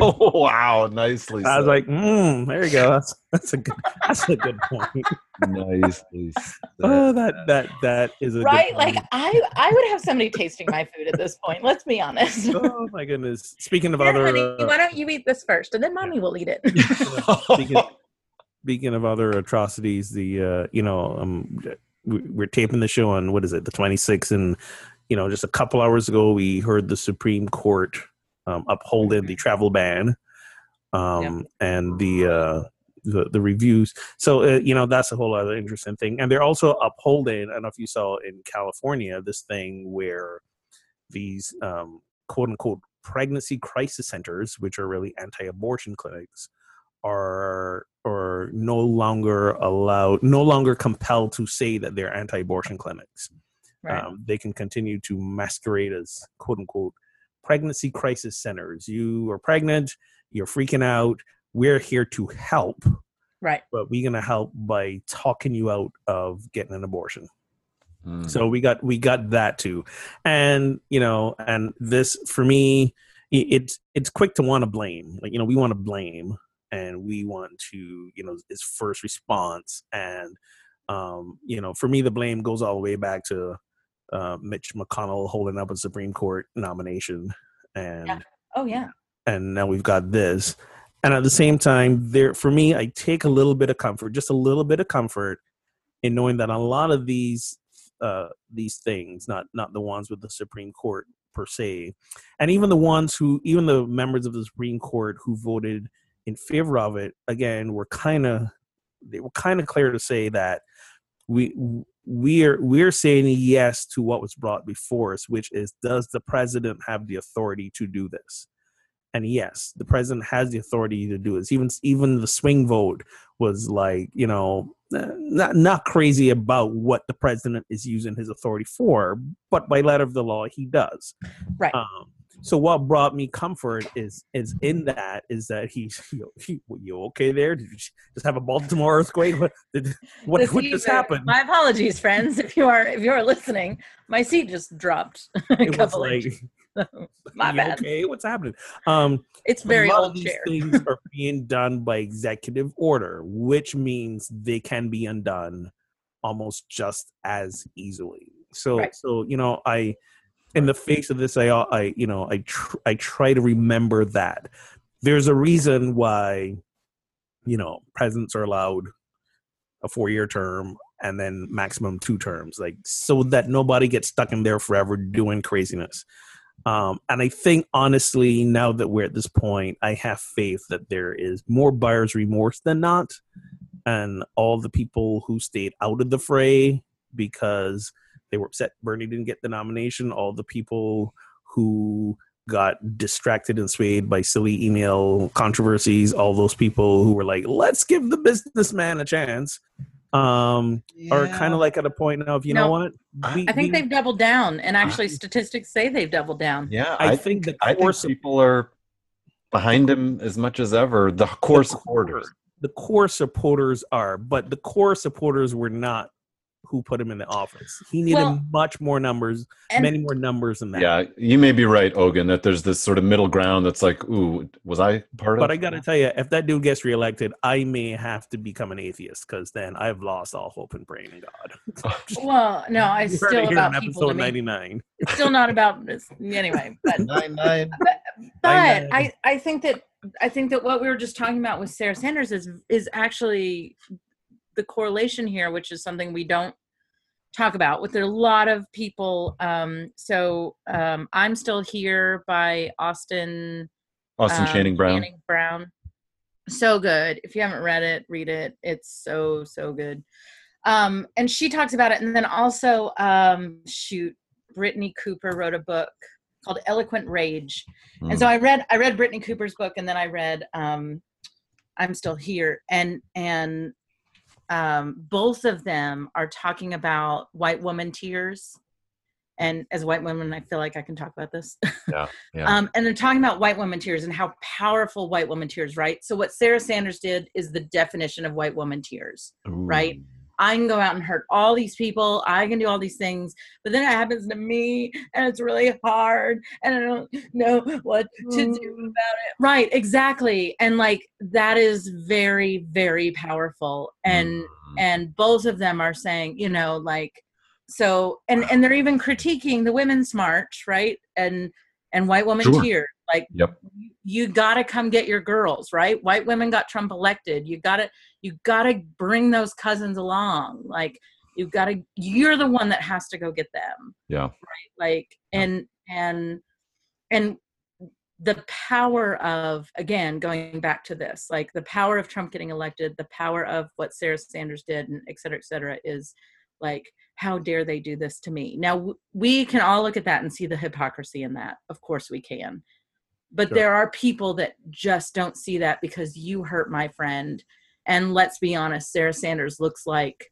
oh wow, nicely. I was said. like, mm, there you go. That's that's a good that's a good point. nicely. [laughs] Oh, that that that is a good right? Like. I I would have somebody tasting my food at this point. Let's be honest. [laughs] oh my goodness. Speaking of Here, other honey, uh, why don't you eat this first, and then mommy will eat it. speaking, speaking of other atrocities, the uh, you know um, we- we're taping the show on what is it, the 26th, and you know just a couple hours ago we heard the Supreme Court um, upholding the travel ban, um, and the uh, the the reviews. So uh, you know that's a whole other interesting thing, and they're also upholding. I don't know if you saw in California this thing where these um, quote unquote pregnancy crisis centers, which are really anti-abortion clinics, are are no longer allowed, no longer compelled to say that they're anti-abortion clinics. Right. Um, they can continue to masquerade as quote unquote pregnancy crisis centers. You are pregnant, you're freaking out. We're here to help, right. but we're gonna help by talking you out of getting an abortion. Mm. So we got we got that too, and you know, and this for me, it's it's quick to want to blame. Like you know, we want to blame, and we want to you know, is first response, and um, you know, for me, the blame goes all the way back to uh, Mitch McConnell holding up a Supreme Court nomination, and Yeah. Oh yeah. and now we've got this. And at the same time, there for me, I take a little bit of comfort, just a little bit of comfort, in knowing that a lot of these uh, these things, not not the ones with the Supreme Court per se, and even the ones who, even the members of the Supreme Court who voted in favor of it, again, were kind of they were kind of clear to say that we we're we're saying yes to what was brought before us, which is does the president have the authority to do this? And yes, the president has the authority to do this. Even even the swing vote was like, you know, not not crazy about what the president is using his authority for, but by letter of the law, he does. Right. Um, so what brought me comfort is is in that is that he's [laughs] you, he, you okay there? Did you just have a Baltimore [laughs] earthquake? What did, what, what just happened? My apologies, friends, if you are if you are listening. My seat just dropped [laughs] a It was like. My bad. okay, what's happening? Um, It's very old these chair. things are being done by executive order, which means they can be undone almost just as easily. So, Right. so you know, I, in the face of this, I, I, you know, I, tr- I try to remember that there's a reason why, you know, presidents are allowed a four-year term and then maximum two terms, like so that nobody gets stuck in there forever doing craziness. Um, and I think honestly, now that we're at this point, I have faith that there is more buyer's remorse than not. And all the people who stayed out of the fray because they were upset Bernie didn't get the nomination, all the people who got distracted and swayed by silly email controversies, all those people who were like, let's give the businessman a chance, um, are kind of like at a point now of, you know what? We- I think we- they've doubled down, and actually, statistics say they've doubled down. Yeah, I I, think think, the I core think people are behind him as much as ever. The core supporters. the core supporters are, but the core supporters were not who put him in the office. He needed Well, much more numbers, And many more numbers than that. Yeah, you may be right, Ogan, that there's this sort of middle ground that's like, ooh, was I part of But I got to tell you, if that dude gets reelected, I may have to become an atheist because then I've lost all hope and praying in God. [laughs] well, no, I [laughs] You heard it still here in about people to episode me. 99. It's still not about [laughs] this anyway. But Nine nine. but I know. I, I think that I think that what we were just talking about with Sarah Sanders is is actually the correlation here, which is something we don't talk about with a lot of people. Um, so um, I'm still here by Austin Austin um, Channing Brown. Channing Brown. So good. If you haven't read it, read it. It's so so good. Um, and she talks about it, and then also um, shoot, Brittney Cooper wrote a book called Eloquent Rage, and so I read I read Brittney Cooper's book, and then I read um, I'm Still Here, and and um, both of them are talking about white woman tears and as white women i feel like i can talk about this [laughs] Yeah, yeah. um, and they're talking about white woman tears and how powerful white woman tears right so what sarah sanders did is the definition of white woman tears right? I can go out and hurt all these people. I can do all these things, but then it happens to me and it's really hard and I don't know what to do about it. Right, exactly. And like that is very very powerful and Mm. and both of them are saying, you know, like so and and they're even critiquing the women's march, right? And and white woman Sure. tears like Yep. you got to come get your girls, right? White women got Trump elected. You got to you got to bring those cousins along. Like you got to you're the one that has to go get them. Yeah. Right. Like Yeah. and and and the power of again going back to this like the power of trump getting elected the power of what sarah sanders did and et cetera et cetera is like how dare they do this to me now we can all look at that and see the hypocrisy in that of course we can but Sure. there are people that just don't see that because you hurt my friend. And let's be honest sarah sanders looks like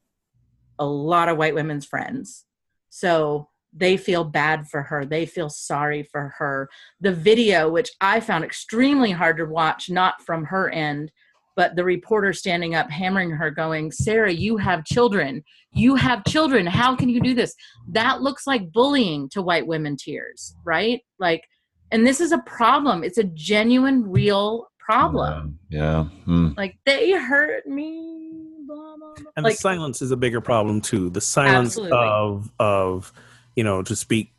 a lot of white women's friends. So they feel bad for her. They feel sorry for her. The video which i found extremely hard to watch not from her end but the reporter standing up hammering her going sarah you have children. You have children. How can you do this? That looks like bullying to white women tears right? Like and this is a problem it's a genuine real problem Yeah. Hmm. like they hurt me blah, blah, blah. and like the silence is a bigger problem too the silence Absolutely. of of you know to speak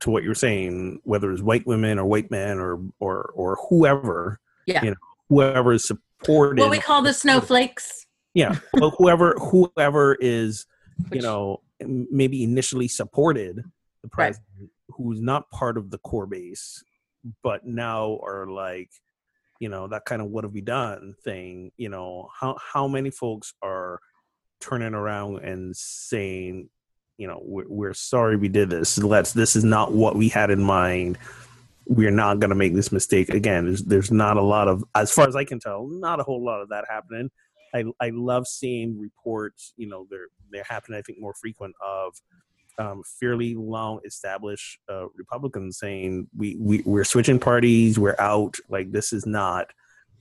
to what you're saying whether it's white women or white men or or or whoever Yeah. you know whoever is supported what we call the snowflakes yeah well whoever whoever is you know maybe initially supported the Right. president who's not part of the core base but now are like you know that kind of what have we done thing you know how how many folks are turning around and saying you know we're, we're sorry we did this. Let's this is not what we had in mind. We're not going to make this mistake again. There's, there's not a lot of as far as i can tell not a whole lot of that happening. I i love seeing reports you know they're they're happening i think more frequent of um, fairly long established uh, republicans saying we, we we're switching parties we're out like this is not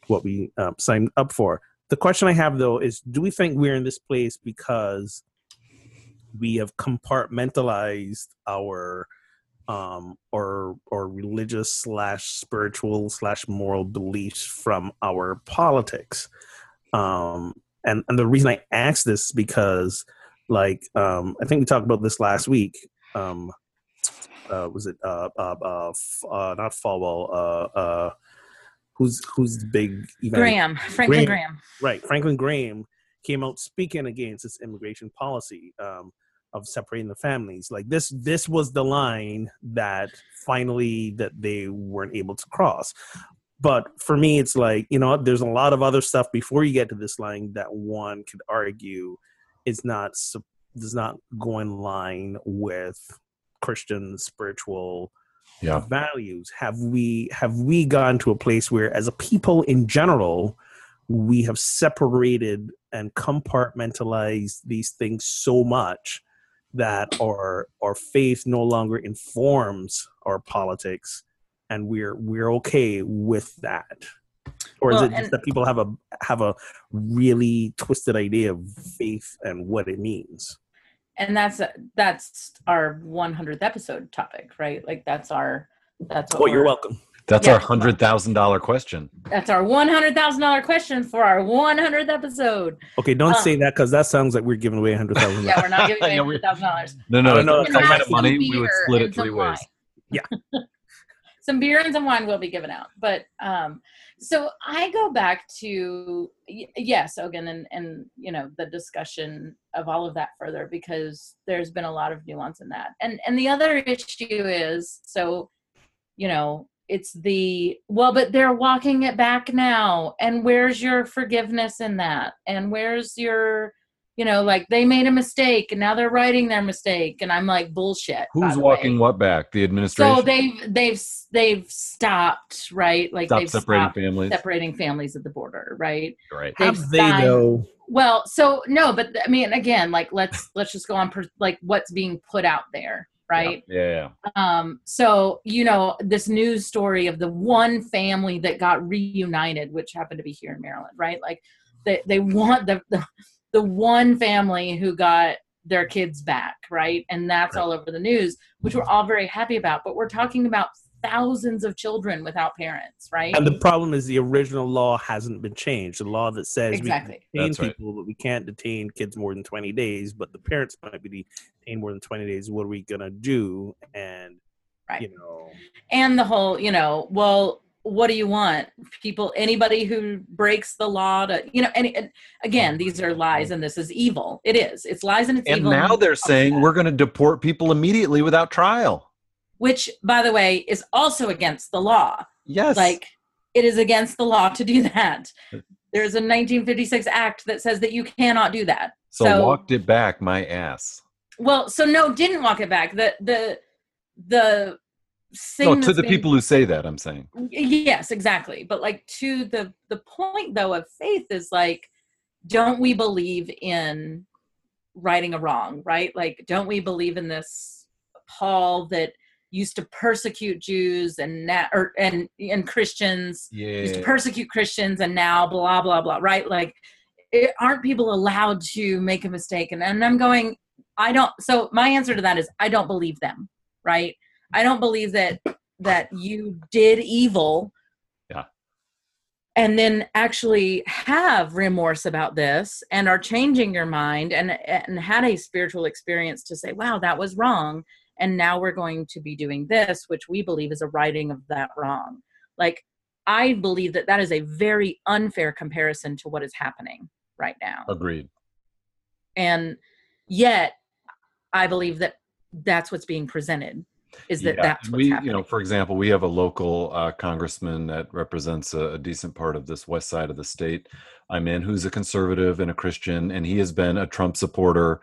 what we um, signed up for the question i have though is do we think we're in this place because we have compartmentalized our um, or or religious slash spiritual slash moral beliefs from our politics. Um, and and the reason I ask this is because, like, um, I think we talked about this last week. Um, uh, was it uh, uh, uh, f- uh, not Falwell? Uh, uh, who's who's the big evangel- graham franklin Graham. graham right franklin graham came out speaking against this immigration policy um, of separating the families like this this was the line that finally that they weren't able to cross but for me it's like you know there's a lot of other stuff before you get to this line that one could argue is not does not go in line with christian spiritual Yeah. values have we have we gone to a place where as a people in general we have separated and compartmentalized these things so much that our our faith no longer informs our politics and we're we're okay with that or is it just that people have a have a really twisted idea of faith and what it means and that's that's our 100th episode topic right like that's our that's what oh you're welcome That's Yeah. our hundred thousand dollar question. that's our $100000 question for our 100th episode okay don't Uh, say that because that sounds like we're giving away a hundred [laughs] thousand yeah we're not giving away [laughs] Yeah, we- $100000 No, no, I if know, it's it's that kind of money, we would split it three ways. Yeah. [laughs] some beer and some wine will be given out. But um so i go back to yes again and and you know the discussion of all of that further because there's been a lot of nuance in that. And and the other issue is so you know it's the well but they're walking it back now and where's your forgiveness in that? And where's your you know like they made a mistake and now they're writing their mistake and i'm like bullshit Who's walking way. what back? The administration. so they've they've they've stopped right like Stop they've separating stopped families. separating families at the border right right. They've have they signed- though well so no but i mean again like let's let's just go on per, like what's being put out there right? Yeah. yeah. Um, so you know this news story of the one family that got reunited, which happened to be here in Maryland, right? Like they they want the the, the one family who got their kids back, right? And that's Right. all over the news, which we're all very happy about. But we're talking about thousands of children without parents, right? And the problem is the original law hasn't been changed. The law that says Exactly. we can detain That's right. people, but we can't detain kids more than 20 days, but the parents might be detained more than 20 days. What are we going to do? And, Right. you know, and the whole you know well what do you want? People anybody who breaks the law to you know and, and again these are lies and this is evil. It is. It's lies and it's And evil. now they're saying we're going to deport people immediately without trial. which by the way is also against the law. Yes. like it is against the law to do that. There's a 1956 act that says that you cannot do that. So, so- walked it back my ass. well so no didn't walk it back. The the the No, to the people who say that, I'm saying. yes exactly but like to the the point though of faith is like don't we believe in righting a wrong right? Like don't we believe in this paul that used to persecute jews and now or and and christians used to persecute christians and now blah blah blah right? Like it, aren't people allowed to make a mistake? And, and i'm going i don't so my answer to that is i don't believe them right i don't believe that that you did evil. Yeah. and then actually have remorse about this and are changing your mind and and had a spiritual experience to say wow that was wrong. And now we're going to be doing this which we believe is a righting of that wrong. Like i believe that that is a very unfair comparison to what is happening right now. Agreed. and yet i believe that that's what's being presented is that Yeah, that's what's we, happening you know, for example, we have a local uh, congressman that represents a, a decent part of this west side of the state I'm in, who's a conservative and a Christian, and he has been a Trump supporter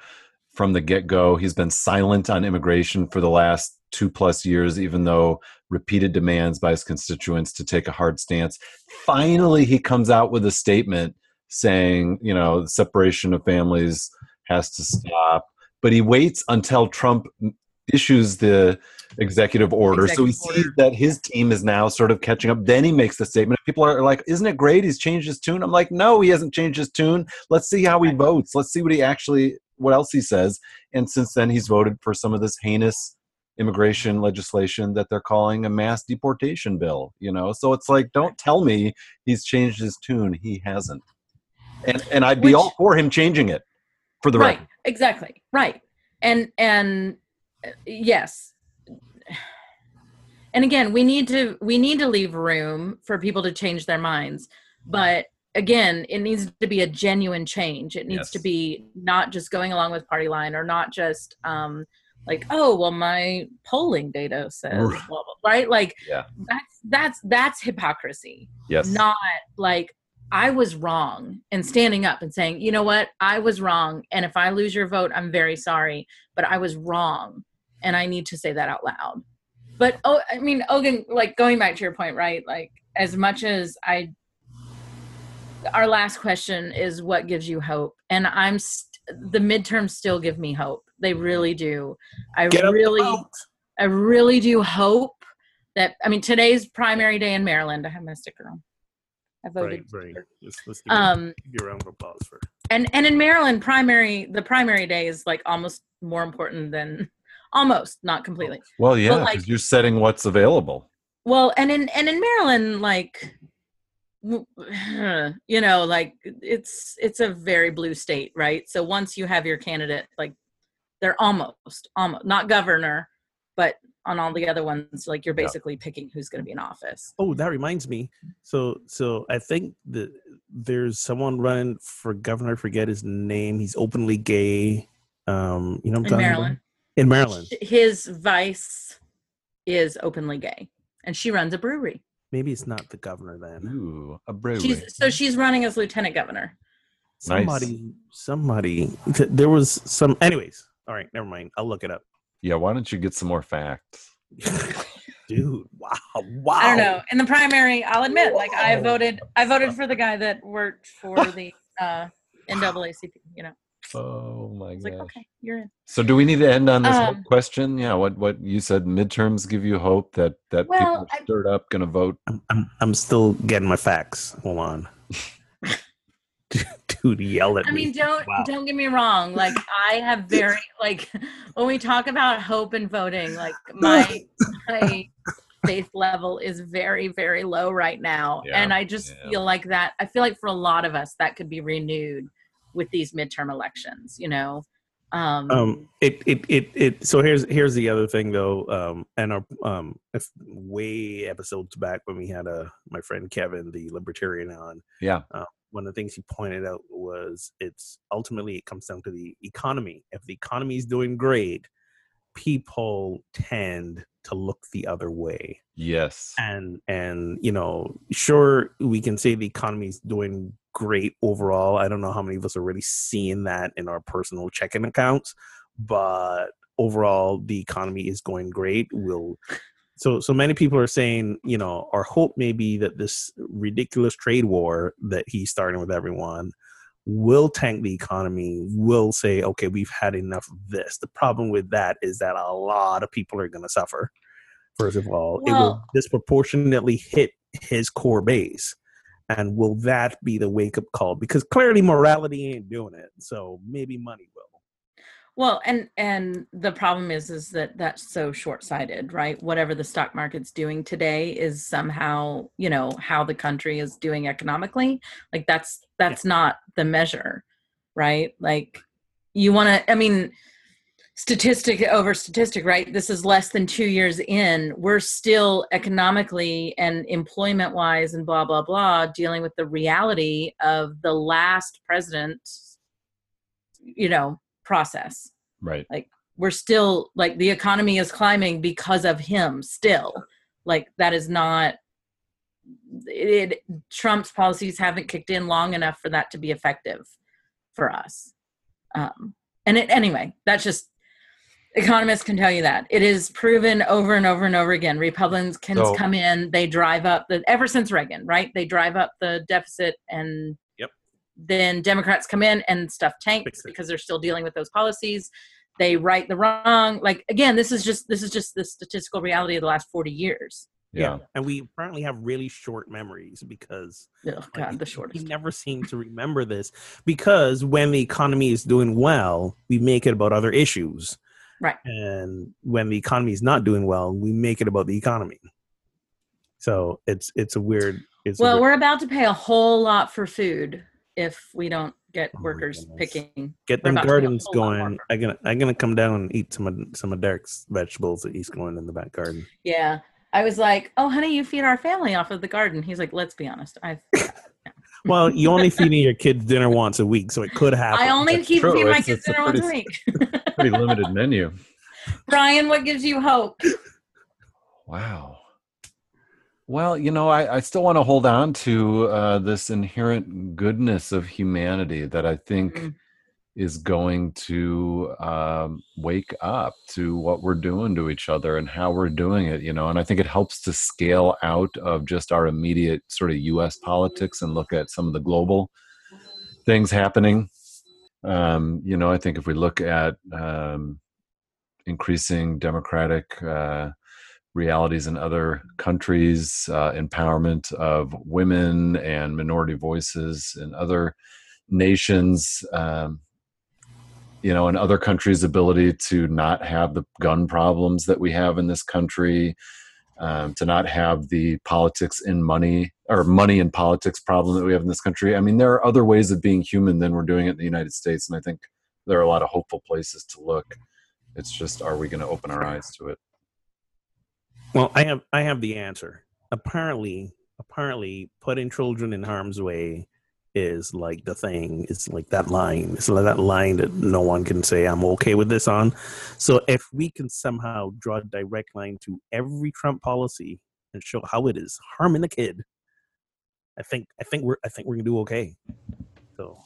from the get go. He's been silent on immigration for the last two plus years, even though repeated demands by his constituents to take a hard stance. Finally, he comes out with a statement saying, you know, the separation of families has to stop. But he waits until Trump issues the executive order. so he Executive sees that his team is now sort of catching up. Then he makes the statement. People are like, Isn't it great? He's changed his tune. I'm like, No, he hasn't changed his tune. Let's see how he votes. Let's see what he actually, what else he says. And since then, he's voted for some of this heinous immigration legislation that they're calling a mass deportation bill, you know? So it's like, don't tell me he's changed his tune. He hasn't. And, and I'd be Which- all for him changing it for the right record. exactly right and and uh, yes and again we need to we need to leave room for people to change their minds but again it needs to be a genuine change it needs to be not just going along with party line or not just um like oh well my polling data says blah, Right. blah, right like Yeah. that's that's that's hypocrisy Yes. not like I was wrong and standing up and saying, you know what, I was wrong. And if I lose your vote, I'm very sorry, but I was wrong. And I need to say that out loud. But oh, I mean, Ogan, like going back to your point, right? Like, as much as I, our last question is what gives you hope? And I'm, st- the midterms still give me hope. They really do. I get really. I really do hope that, I mean, today's primary day in Maryland. I have my sticker on. I voted. Right, right. Let's, let's give, Um, give you round of applause for and and in Maryland, primary the primary day is like almost more important than almost not completely. Well, yeah, like- you're setting what's available. Well, and in and in Maryland, like [sighs] you know, like it's it's a very blue state, right? So once you have your candidate, like they're almost almost not governor, but on all the other ones, like you're Yeah. basically picking who's going to be in office. Oh, that reminds me. So, so I think that there's someone running for governor. I forget his name. He's openly gay. Um, you know, what I'm In talking about? Maryland. In Maryland, His vice is openly gay, and she runs a brewery. maybe it's not the governor then. Ooh, a brewery. She's so she's running as lieutenant governor. Nice. Somebody, somebody. th- There was some. Anyways, all right, never mind. I'll look it up. yeah, why don't you get some more facts? [laughs] Dude, wow, wow. I don't know. In the primary, I'll admit, like I voted, I voted for the guy that worked for the uh, NAACP. You know, Oh my It's gosh. like, okay, you're in. So do we need to end on this hope Um, question? Yeah, what what you said midterms give you hope that that Well, people are I- stirred up going to vote. I'm, I'm, I'm still getting my facts. Hold on. [laughs] [laughs] Dude yelled at I me. mean, don't Wow. don't get me wrong. Like [laughs] I have very like when we talk about hope and voting, like my my faith level is very very low right now, Yeah, and I just yeah. feel like that. I feel like for a lot of us that could be renewed with these midterm elections. You know, um, um it, it it it so here's here's the other thing though um and our um if way episodes back when we had uh my friend kevin the libertarian on Yeah. one of the things he pointed out was it's ultimately it comes down to the economy if the economy is doing great people tend to look the other way Yes. and and you know sure we can say the economy is doing great overall. I don't know how many of us are really seeing that in our personal checking accounts but overall the economy is going great. We'll so so many people are saying you know our hope may be that this ridiculous trade war that he's starting with everyone will tank the economy will say okay we've had enough of this. The problem with that is that a lot of people are going to suffer. First of all it will disproportionately hit his core base and will that be the wake up call because clearly morality ain't doing it so maybe money will Well, and and the problem is is that that's so short-sighted, right? Whatever the stock market's doing today is somehow, you know, how the country is doing economically. Like that's that's not the measure, right? Like you want to I mean statistic over statistic, right? This is less than 2 years in. We're still economically and employment-wise and blah blah blah dealing with the reality of the last president's you know, process Right. Like we're still like the economy is climbing because of him still like that is not it, it trump's policies haven't kicked in long enough for that to be effective for us um and it anyway that's just economists can tell you that. It is proven over and over and over again. Republicans can So- come in they drive up the ever since reagan right? They drive up the deficit and Yep. then democrats come in and stuff tanks because they're still dealing with those policies. They right the wrong like again this is just this is just the statistical reality of the last 40 years. Yeah. and we apparently have really short memories because oh god we- the We shortest. never seem to remember this because when the economy is doing well, we make it about other issues. Right. And when the economy is not doing well, we make it about the economy. So it's it's a weird. It's well weird- we're about to pay a whole lot for food if we don't get Oh workers picking get them about to pay a gardens whole lot more going. I'm gonna I'm gonna come down and eat some of some of Derek's vegetables that he's growing in the back garden. yeah i was like oh honey you feed our family off of the garden he's like let's be honest i've Well, you only feeding your kids dinner once a week, so it could happen. i only That's keep true. feeding my It's- kids it's a dinner once a pretty- week Pretty limited menu. [laughs] brian what gives you hope Wow. Well, you know, I, I still want to hold on to uh, this inherent goodness of humanity that I think Mhm. Is going to um, wake up to what we're doing to each other and how we're doing it, you know. And I think it helps to scale out of just our immediate sort of US politics and look at some of the global things happening. Um, you know, I think if we look at um, increasing democratic uh, realities in other countries, uh, empowerment of women and minority voices in other nations, um, you know, in other countries' ability to not have the gun problems that we have in this country, um, to not have the politics in money or money and politics problem that we have in this country. I mean, there are other ways of being human than we're doing it in the United States, and I think there are a lot of hopeful places to look. It's just, are we going to open our eyes to it? Well, I have I have the answer. Apparently, apparently, putting children in harm's way is like the thing. It's like that line. It's like that line that no one can say I'm okay with this on. So if we can somehow draw a direct line to every Trump policy and show how it is harming the kid, I think I think we're I think we're gonna do okay. So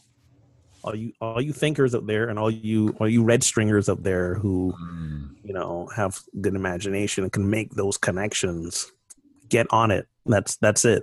all you all you thinkers out there and all you all you red stringers out there who Mm. you know have good imagination and can make those connections get on it that's that's it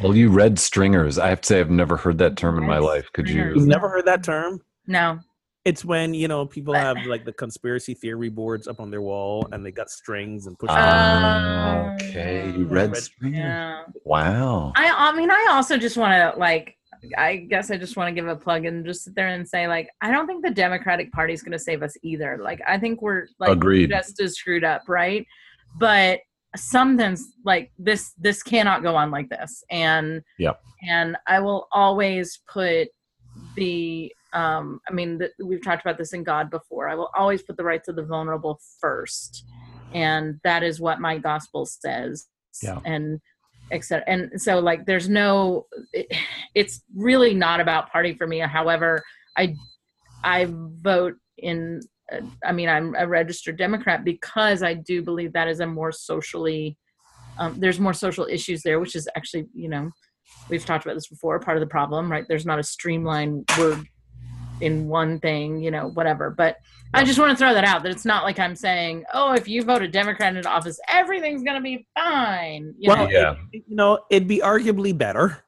Well, you red stringers. I have to say, I've never heard that term in my life. Could stringers. You've never heard that term? No. It's when you know people But- have like the conspiracy theory boards up on their wall, and they got strings and push. Ah, Oh, okay, you red Red- stringers. Yeah. Wow. I I mean I also just want to like I guess I just want to give a plug and just sit there and say like I don't think the Democratic Party is going to save us either. Like I think we're like Agreed. just as screwed up, right? But something's like this this cannot go on like this. And yeah and I will always put the um I mean the, we've talked about this in God before. I will always put the rights of the vulnerable first. And that is what my gospel says. Yeah. And etc. And so like there's no it, it's really not about party for me. However, I I vote in I mean I'm a registered Democrat because I do believe that is a more socially um, there's more social issues there, which is actually you know we've talked about this before part of the problem right there's not a streamlined word in one thing you know whatever but i just want to throw that out that it's not like i'm saying oh if you vote a democrat into office everything's going to be fine you know Well, Yeah. it- you know, it'd be arguably better.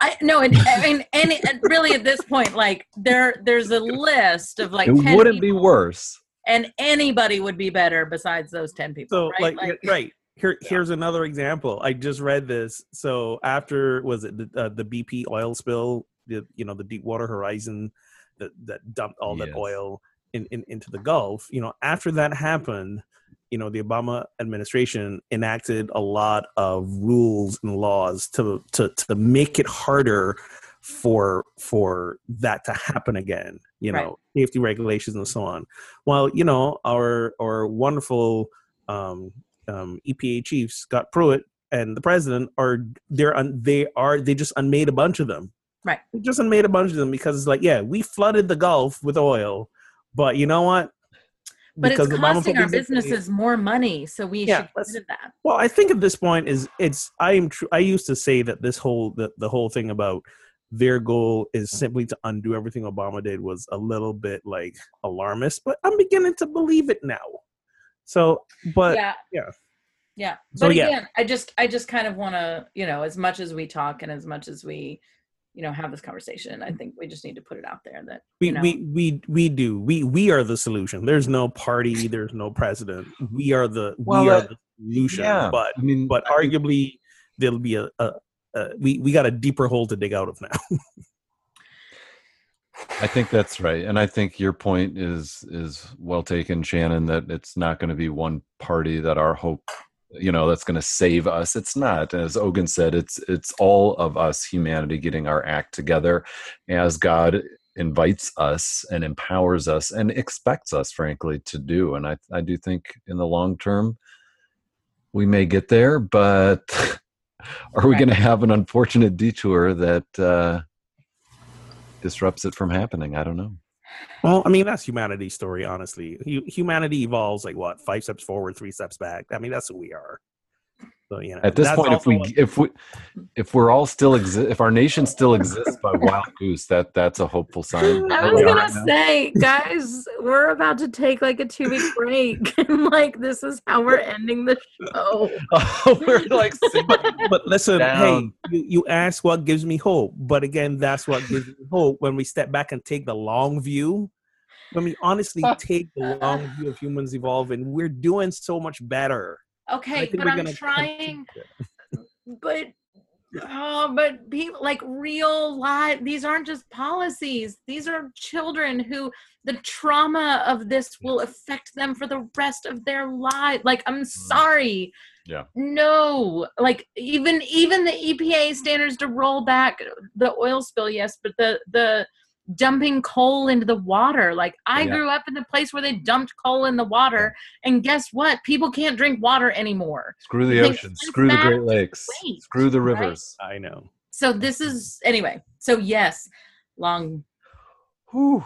I no, it, I mean, any and really at this point, like there, there's a list of like it 10 wouldn't be worse. and anybody would be better besides those ten people. So, right? like, right here, here's another example. I just read this. So after was it the, uh, the BP oil spill? The you know the Deepwater Horizon that that dumped all that oil in, in into the Gulf. You know, after that happened, you know the Obama administration enacted a lot of rules and laws to to to make it harder for for that to happen again you Right. know safety regulations and so on well you know our our wonderful um, um, EPA chief Scott Pruitt and the president are they're un, they are they just unmade a bunch of them Right. they just unmade a bunch of them because it's like yeah we flooded the Gulf with oil but you know what but it's costing our businesses more money, so we Yeah, should get let's- rid of that. well, I think at this point is it's I am tr- I used to say that this whole the, the whole thing about their goal is simply to undo everything Obama did was a little bit like alarmist, but I'm beginning to believe it now. So, but yeah, yeah. yeah. So, But yeah. again, I just, I just kind of want to, you know, as much as we talk and as much as we, you know, have this conversation, I think we just need to put it out there that we, you know, we we we do we we are the solution. There's no party. [laughs] There's no president. We are the Well, we are uh, the solution. Yeah, But I mean, but arguably there'll be a, a, a we we got a deeper hole to dig out of now. I think that's right, and I think your point is is well taken, Shannon. That it's not going to be one party that our hope, you know, that's going to save us. It's not, as Ogun said. It's it's all of us, humanity, getting our act together, as God invites us and empowers us and expects us, frankly, to do. And I I do think in the long term, we may get there, but [laughs] are we Right. going to have an unfortunate detour that? uh disrupts it from happening. I don't know. Well, I mean that's humanity's story. Honestly, humanity evolves like what five steps forward, three steps back. I mean that's who we are. So you know, At this point, if we what- if we if we're all still exist, if our nation still exists by wild goose, that that's a hopeful sign. I was gonna right say, guys, we're about to take like a two week [laughs] break. [laughs] and like this is how we're ending the show. [laughs] Oh, we're like but listen, down. hey, you, you ask what gives me hope, but again, that's what gives me hope when we step back and take the long view. When we honestly take the long view of humans evolving, we're doing so much better. Okay, but I'm trying [laughs] but oh but people like real life these aren't just policies these are children who the trauma of this will affect them for the rest of their life like i'm sorry. Yeah. no like even even the epa standards to roll back the oil spill yes but the the dumping coal into the water like i Yeah. grew up in the place where they dumped coal in the water and guess what people can't drink water anymore Screw the Like, ocean. Screw the Great Lakes. waste, Screw the right? rivers. I know. so this is anyway so yes long Whew.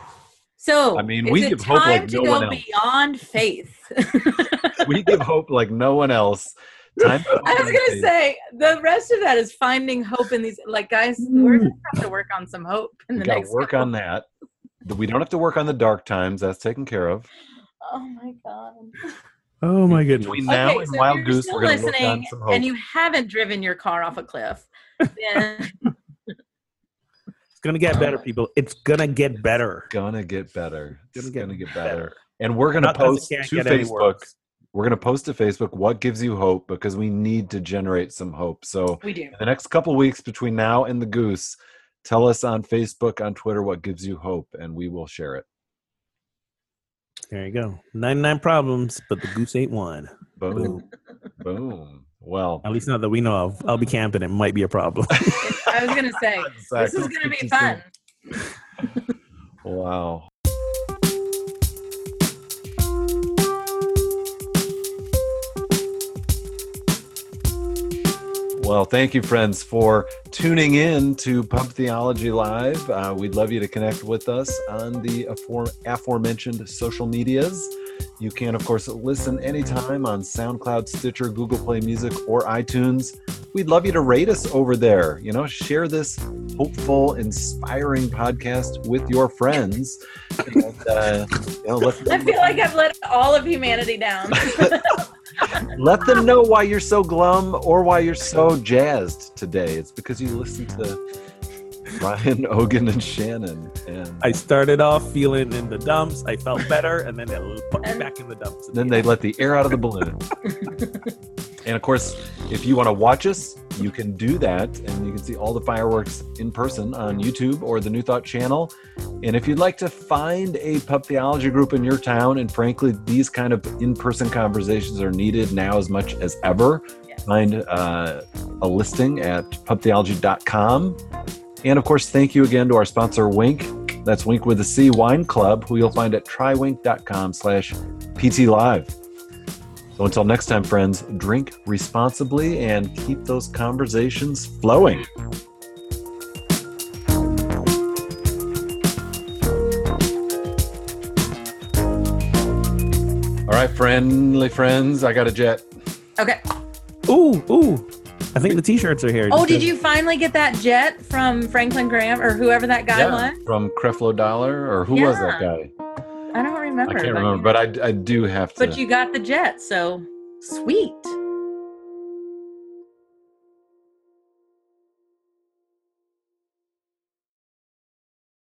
so I mean, we it give hope time like to no go one else. beyond faith [laughs] We give hope like no one else. Time [laughs] i was gonna say the rest of that is finding hope in these like guys we're gonna mm. have to work on some hope in we the got to next work couple- on that. We don't have to work on the dark times. That's taken care of. oh my god Oh my goodness. Between now okay, and so if Wild you're Goose, still we're going to look on some hope. and you haven't driven your car off a cliff, then [laughs] It's gonna get better, uh, people. It's gonna get better. gonna get better. Gonna It's get gonna get better. better. And we're gonna Not 'cause post to get any Facebook. Worse. We're gonna post to Facebook what gives you hope because we need to generate some hope. So we do. in the next couple weeks between now and the goose, tell us on Facebook, on Twitter what gives you hope, and we will share it. There you go. 99 problems, but the goose ain't one. Boom. Boom. Well, At least not that we know of. I'll be camping. It might be a problem. [laughs] I was gonna say [laughs] this is gonna be speak to you fun. Wow. Well, thank you, friends, for tuning in to Pub Theology Live. Uh, we'd love you to connect with us on the afore- aforementioned social medias. You can, of course, listen anytime on SoundCloud, Stitcher, Google Play Music, or iTunes. We'd love you to rate us over there. You know, share this hopeful, inspiring podcast with your friends. And, uh, you know, [laughs] I feel like I've let all of humanity down. [laughs] let them know why you're so glum or why you're so jazzed today. It's because you listened to Ryan, [laughs] Ogan, and Shannon. And I started off feeling in the dumps. I felt better, and then they put me back in the dumps. then they let the air out of the balloon. [laughs] and of course, if you want to watch us, you can do that. And you can see all the fireworks in person on YouTube or the New Thought channel. And if you'd like to find a pub theology group in your town, and frankly, these kind of in person conversations are needed now as much as ever, Yes. find uh, a listing at pubtheology.com. And of course, thank you again to our sponsor, Winc. That's Winc with a C Wine Club, who you'll find at trywinc.com slash PT Live. So until next time, friends, drink responsibly and keep those conversations flowing. All right, friendly friends, I got a jet. okay. Ooh, ooh. I think the t-shirts are here. Oh, did you finally get that jet from Franklin Graham or whoever that guy was? from Creflo Dollar, or who was that guy? I don't remember. I can't remember, but I, I do have to. but you got the jet, so sweet.